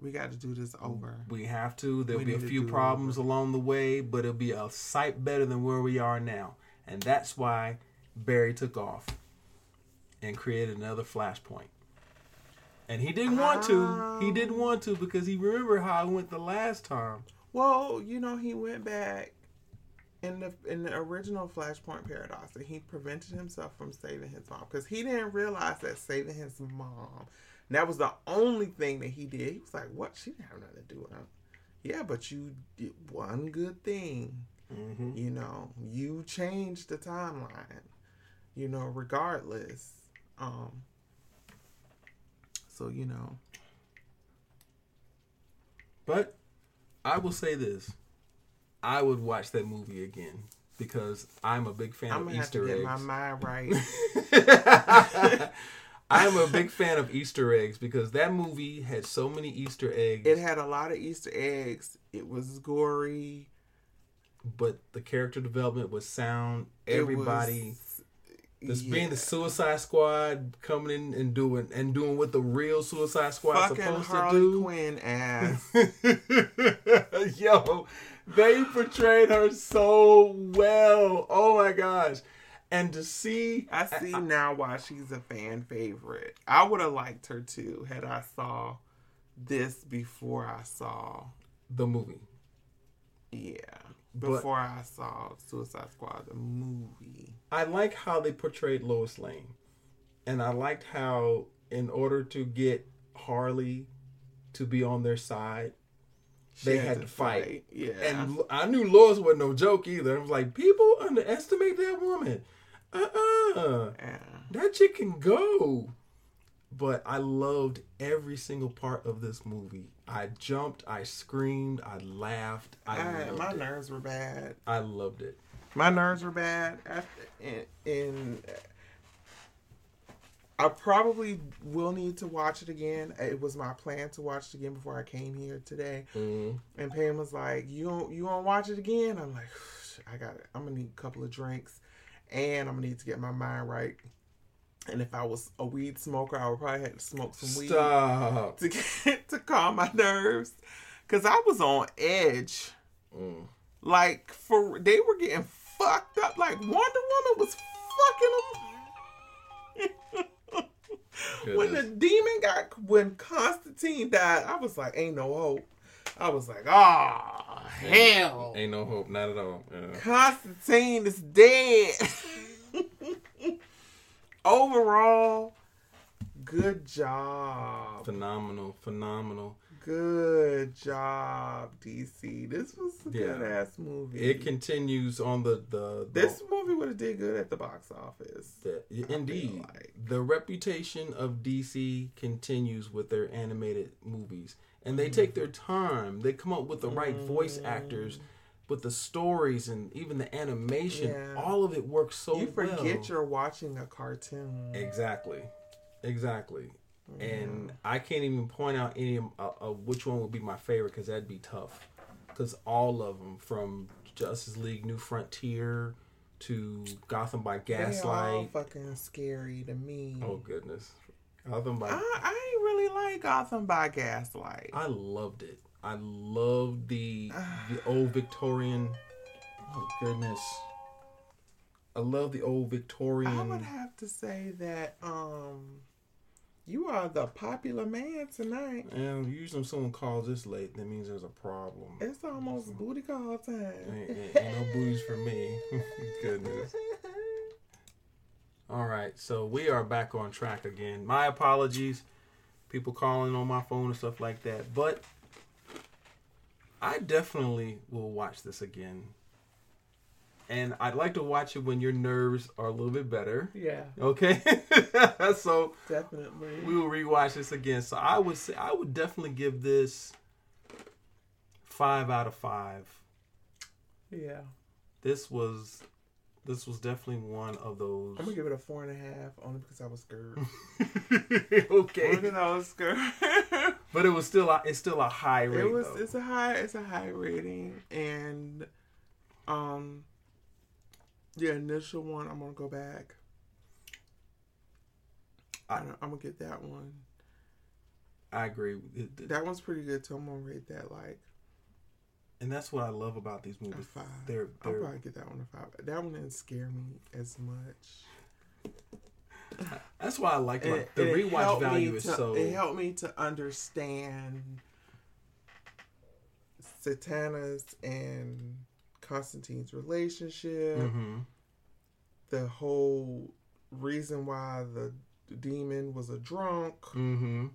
We got to do this over. We have to. There'll We be a few problems along the way, but it'll be a sight better than where we are now. And that's why Barry took off and created another flashpoint. And he didn't want to. He didn't want to because he remembered how it went the last time. Well, you know, he went back in the in the original Flashpoint paradox, and he prevented himself from saving his mom because he didn't realize that saving his mom that was the only thing that he did. He was like, "What? She didn't have nothing to do with it." Yeah, but you did one good thing. Mm-hmm. You know, you changed the timeline. You know, regardless. Um. So you know, But I will say this: I would watch that movie again because I'm a big fan I'm of Easter to get eggs. my mind right. I'm a big fan of Easter eggs because that movie had so many Easter eggs, It had a lot of Easter eggs. It was gory. but the character development was sound. Everybody, was- this being the Suicide Squad coming in and doing and doing what the real Suicide Squad fucking supposed Harley to do. Quinn ass. Yo, they portrayed her so well. Oh my gosh. And to see I see now why she's a fan favorite. I would have liked her too had I saw this before I saw the movie. yeah But- before I saw Suicide Squad the movie. I like how they portrayed Lois Lane. And I liked how in order to get Harley to be on their side, She They had to fight. Yeah, and I knew Lois wasn't no joke either. I was like, people underestimate that woman. Uh-uh. yeah. That chick can go. But I loved every single part of this movie. I jumped, I screamed, I laughed. I, I- my it. nerves were bad. I loved it. My nerves were bad after in, in I probably will need to watch it again. It was my plan to watch it again before I came here today. Mhm. And Pam was like, "You don't, you to watch it again?" I'm like, "I got it. I'm gonna need a couple of drinks, and I'm gonna need to get my mind right." And if I was a weed smoker, I would probably have to smoke some weed Stop. to get to calm my nerves, cause I was on edge. Mm. Like for they were getting fucked up. Like Wonder Woman was fucking them. when the demon got when Constantine died, I was like, ain't no hope. I was like, ah, hell. Ain't no hope, not at all. Yeah. Constantine is dead. overall, good job. Phenomenal, phenomenal. Good job, DC. This was a Yeah. good ass movie. It continues on the the, the This movie would have did good at the box office. the- indeed like. the reputation of DC continues with their animated movies, and Mm-hmm. they take their time. They come up with the right voice actors. With the stories and even the animation, Yeah. all of it works so well you forget well. you're watching a cartoon. Exactly, exactly. And I can't even point out any of uh, uh, which one would be my favorite because that'd be tough. Because all of them, from Justice League New Frontier to Gotham by They all Gaslight. fucking scary to me. Oh goodness, Gotham by. I, I ain't really like Gotham by Gaslight. I loved it. I love the the old Victorian. Oh goodness. I love the old Victorian. I would have to say that um you are the popular man tonight. And usually, when someone calls this late, that means there's a problem. It's almost booty call time. Ain't, ain't- ain't no booties for me. Goodness. All right, so we are back on track again. My apologies, people calling on my phone and stuff like that. But I definitely will watch this again. And I'd like to watch it when your nerves are a little bit better. Yeah, Okay, so definitely. we will rewatch this again. So I would say I would definitely give this five out of five. yeah. This was this was definitely one of those. I'm gonna give it a four and a half only because I was scared. okay, only because I was scared. but it was still a, it's still a high rating. it was though. it's a high it's a high rating and um the initial one I'm gonna go back. I don't, I'm gonna get that one. I agree, That one's pretty good too. I'm gonna rate that like and that's what I love about these movies. five. They're I'll they're probably get that one a five. That one didn't scare me as much. That's why I like it- the it rewatch value is to- so. It helped me to understand Zatanna's and Constantine's relationship. hmm The whole reason why the demon was a drunk hmm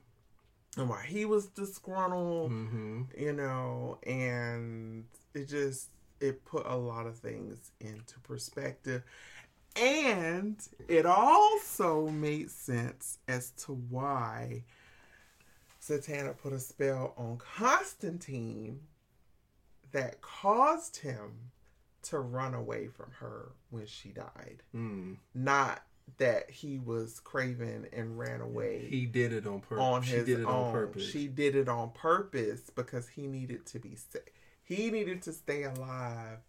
and why he was disgruntled. hmm you know, and it just it put a lot of things into perspective. And it also made sense as to why Zatanna put a spell on Constantine that caused him to run away from her when she died. Mm. Not that he was craven and ran away He did it on purpose. on she did it own. on purpose. She did it on purpose because he needed to be sa- he needed to stay alive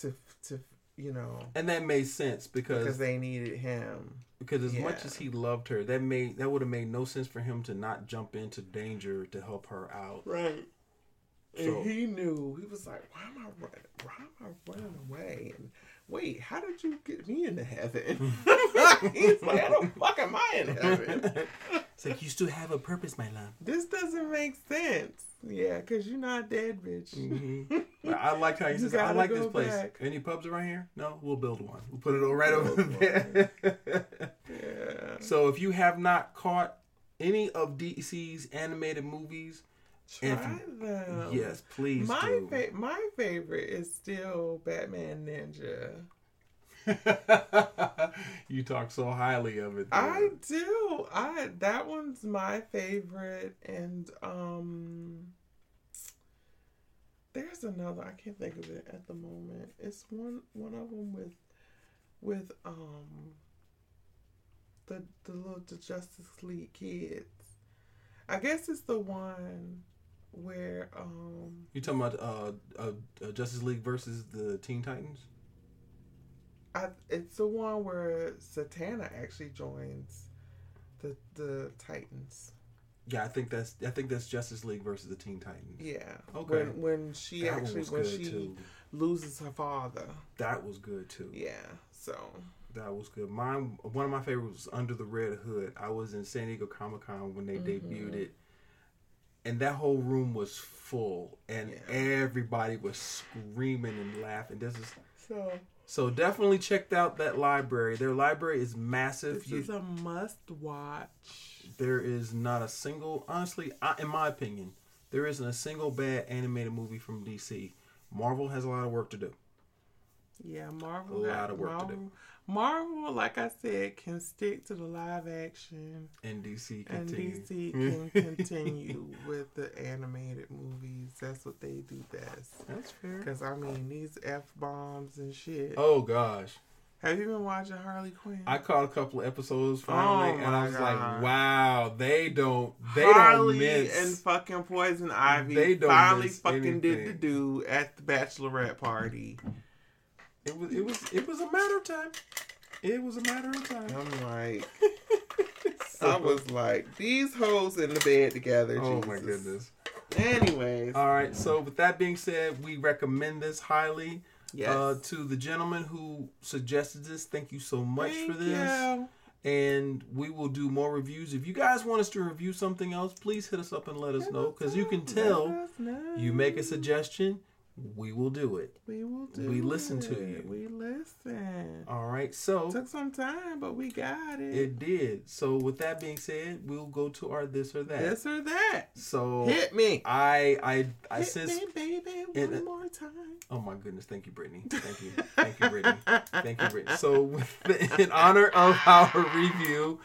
to to you know and that made sense because because they needed him. because as much as he loved her, that made that would have made no sense for him to not jump into danger to help her out. Right. And So- he knew he was like, "Why am I running? Why am I running away?" And wait, how did you get me into heaven? He's like, "How the fuck am I in heaven?" It's like you still have a purpose, my love. This doesn't make sense. Yeah, because you're not dead, bitch. Mm-hmm. I like how he You says, "I like this place. back. Any pubs around here? No, we'll build one. We'll put it all right over there." Yeah. so if you have not caught any of DC's animated movies, Try If- them. yes, please My do. fa- my favorite is still Batman Ninja. you talk so highly of it. I do. I that one's my favorite, and um, there's another. I can't think of it at the moment. It's one one of them with with um the the little the Justice League kids. I guess it's the one where um You talking about uh, uh, uh, Justice League versus the Teen Titans? I, it's the one where Zatanna actually joins the the Titans. Yeah, I think that's I think that's Justice League versus the Teen Titans. Yeah. Okay. When when she that actually when she too. loses her father. That was good too. Yeah. So That was good. Mine, one of my favorites was Under the Red Hood. I was in San Diego Comic Con when they Mm-hmm. debuted it, and that whole room was full, and Yeah. everybody was screaming and laughing. This is so So definitely check out that library. Their library is massive. This You- is a must watch. there is not a single, honestly, I, in my opinion, there isn't a single bad animated movie from DC. Marvel has a lot of work to do. Yeah, Marvel. Has a lot of work to do. Marvel, like I said, can stick to the live action, And DC and. DC can continue with the animated movies. That's what they do best. That's fair. Because I mean, these f bombs and shit. Oh gosh, Have you been watching Harley Quinn? I caught a couple of episodes finally, Oh, and I was God. like, "Wow, they don't, they Harley don't miss." and fucking Poison Ivy They don't finally fucking did the anything. do at the bachelorette party. It was, it was, it was a matter of time. It was a matter of time. I'm like, So- I was like, these hoes in the bed together. oh my goodness. Anyways, All right. So with that being said, we recommend this highly. yes. Uh, to the gentleman who suggested this, thank you so much Thank for this. you. And we will do more reviews. If you guys want us to review something else, please hit us up and let us know. Because you can tell you make a suggestion, we will do it. We will do. It. We listen to it. you. We listen. All right. So it Took some time, but we got it. it did. So with that being said, we'll go to our this or that. this or that. So Hit me. I I I Hit since me, baby, it- one more time. Oh my goodness! Thank you, Brittany. Thank you, thank you, Brittany. Thank you, Brittany. So, with- in honor of our review,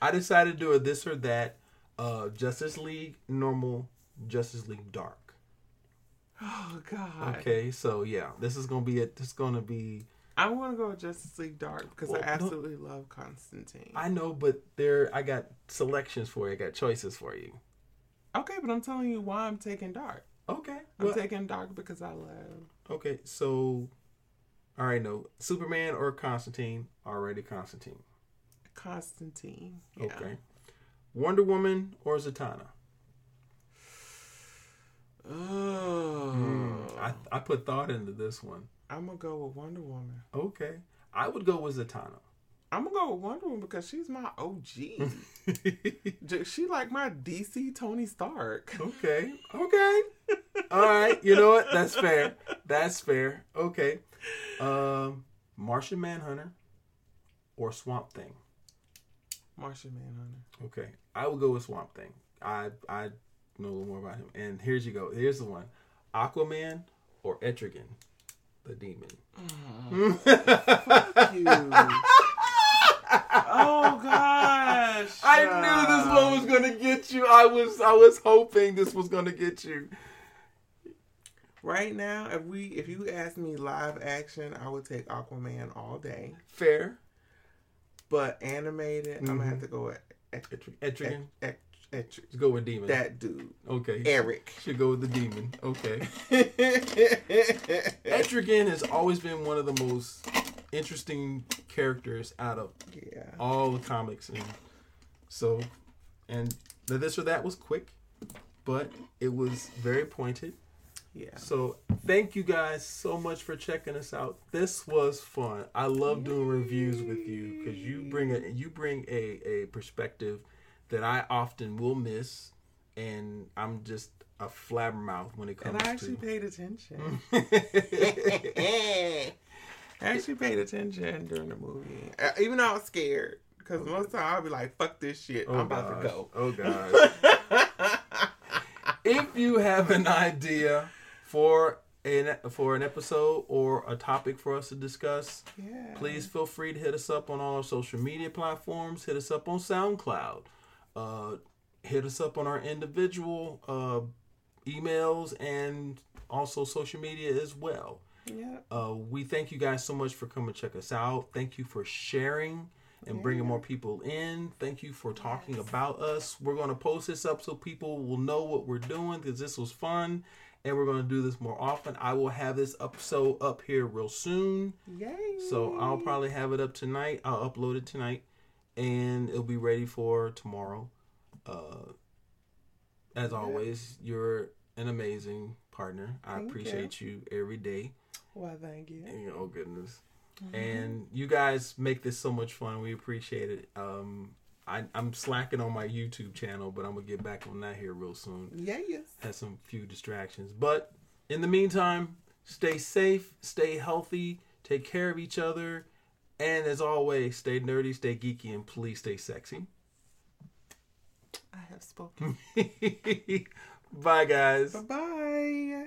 I decided to do a this or that. Uh, Justice League normal, Justice League dark. Oh God. Okay, so yeah, this is gonna be it. This is gonna be. I want to go with Justice League Dark because Well, I absolutely love Constantine. I know, but there, I got selections for you. I got choices for you. okay, but I'm telling you why I'm taking Dark. Okay. I'm well, taking Dark because I love. okay. So, all right. No, Superman or Constantine. Already Constantine. Constantine. Yeah. Okay. Wonder Woman or Zatanna. Oh. I, I put thought into this one. I'm gonna go with Wonder Woman. Okay. I would go with Zatanna. I'm gonna go with Wonder Woman because she's my OG. She like my DC Tony Stark. okay. Okay. All right. You know what? That's fair. That's fair. Okay. Um, Martian Manhunter or Swamp Thing. Martian Manhunter. Okay. I would go with Swamp Thing. I I know a little more about him. And here's you go. Here's the one. Aquaman or Etrigan, the demon. Fuck you. oh gosh. I knew this one was gonna get you. I was I was hoping this was gonna get you. Right now, if we if you ask me live action, I would take Aquaman all day. Fair. But animated, I'm gonna have mm-hmm. to go with Et- Etri- Etrigan. Et- Et- Let's go with demon. that dude, okay. Eric. Should go with the demon. Okay. Etrigan has always been one of the most interesting characters out of yeah. all the comics, and so, and the this or that was quick, but it was very pointed. Yeah. So thank you guys so much for checking us out. This was fun. I love doing reviews with you because you bring a you bring a a perspective that I often will miss, and I'm just a flabbermouth when it comes. And I actually to. paid attention. I actually paid attention during the movie, Uh, even though I was scared. Because most of the time I'll be like, "Fuck this shit, I'm about to go." Oh gosh. if you have an idea for an for an episode or a topic for us to discuss, Yeah. please feel free to hit us up on all our social media platforms. Hit us up on SoundCloud. Uh, hit us up on our individual uh, emails and also social media as well. Yeah. Uh, we thank you guys so much for coming check us out. Thank you for sharing and bringing more people in. Thank you for talking about us. We're going to post this up so people will know what we're doing because this was fun and we're going to do this more often. I will have this episode up here real soon. Yay. So I'll probably have it up tonight. I'll upload it tonight and it'll be ready for tomorrow. Uh, as always, you're an amazing partner. I Thank appreciate you every day. Well, thank you. And, oh goodness. And you guys make this so much fun. We appreciate it. Um, I, I'm slacking on my YouTube channel, but I'm gonna get back on that here real soon. Yeah, yes. Had some few distractions, but in the meantime, stay safe, stay healthy, Take care of each other. And as always, stay nerdy, stay geeky, and please stay sexy. I have spoken. Bye, guys. bye bye.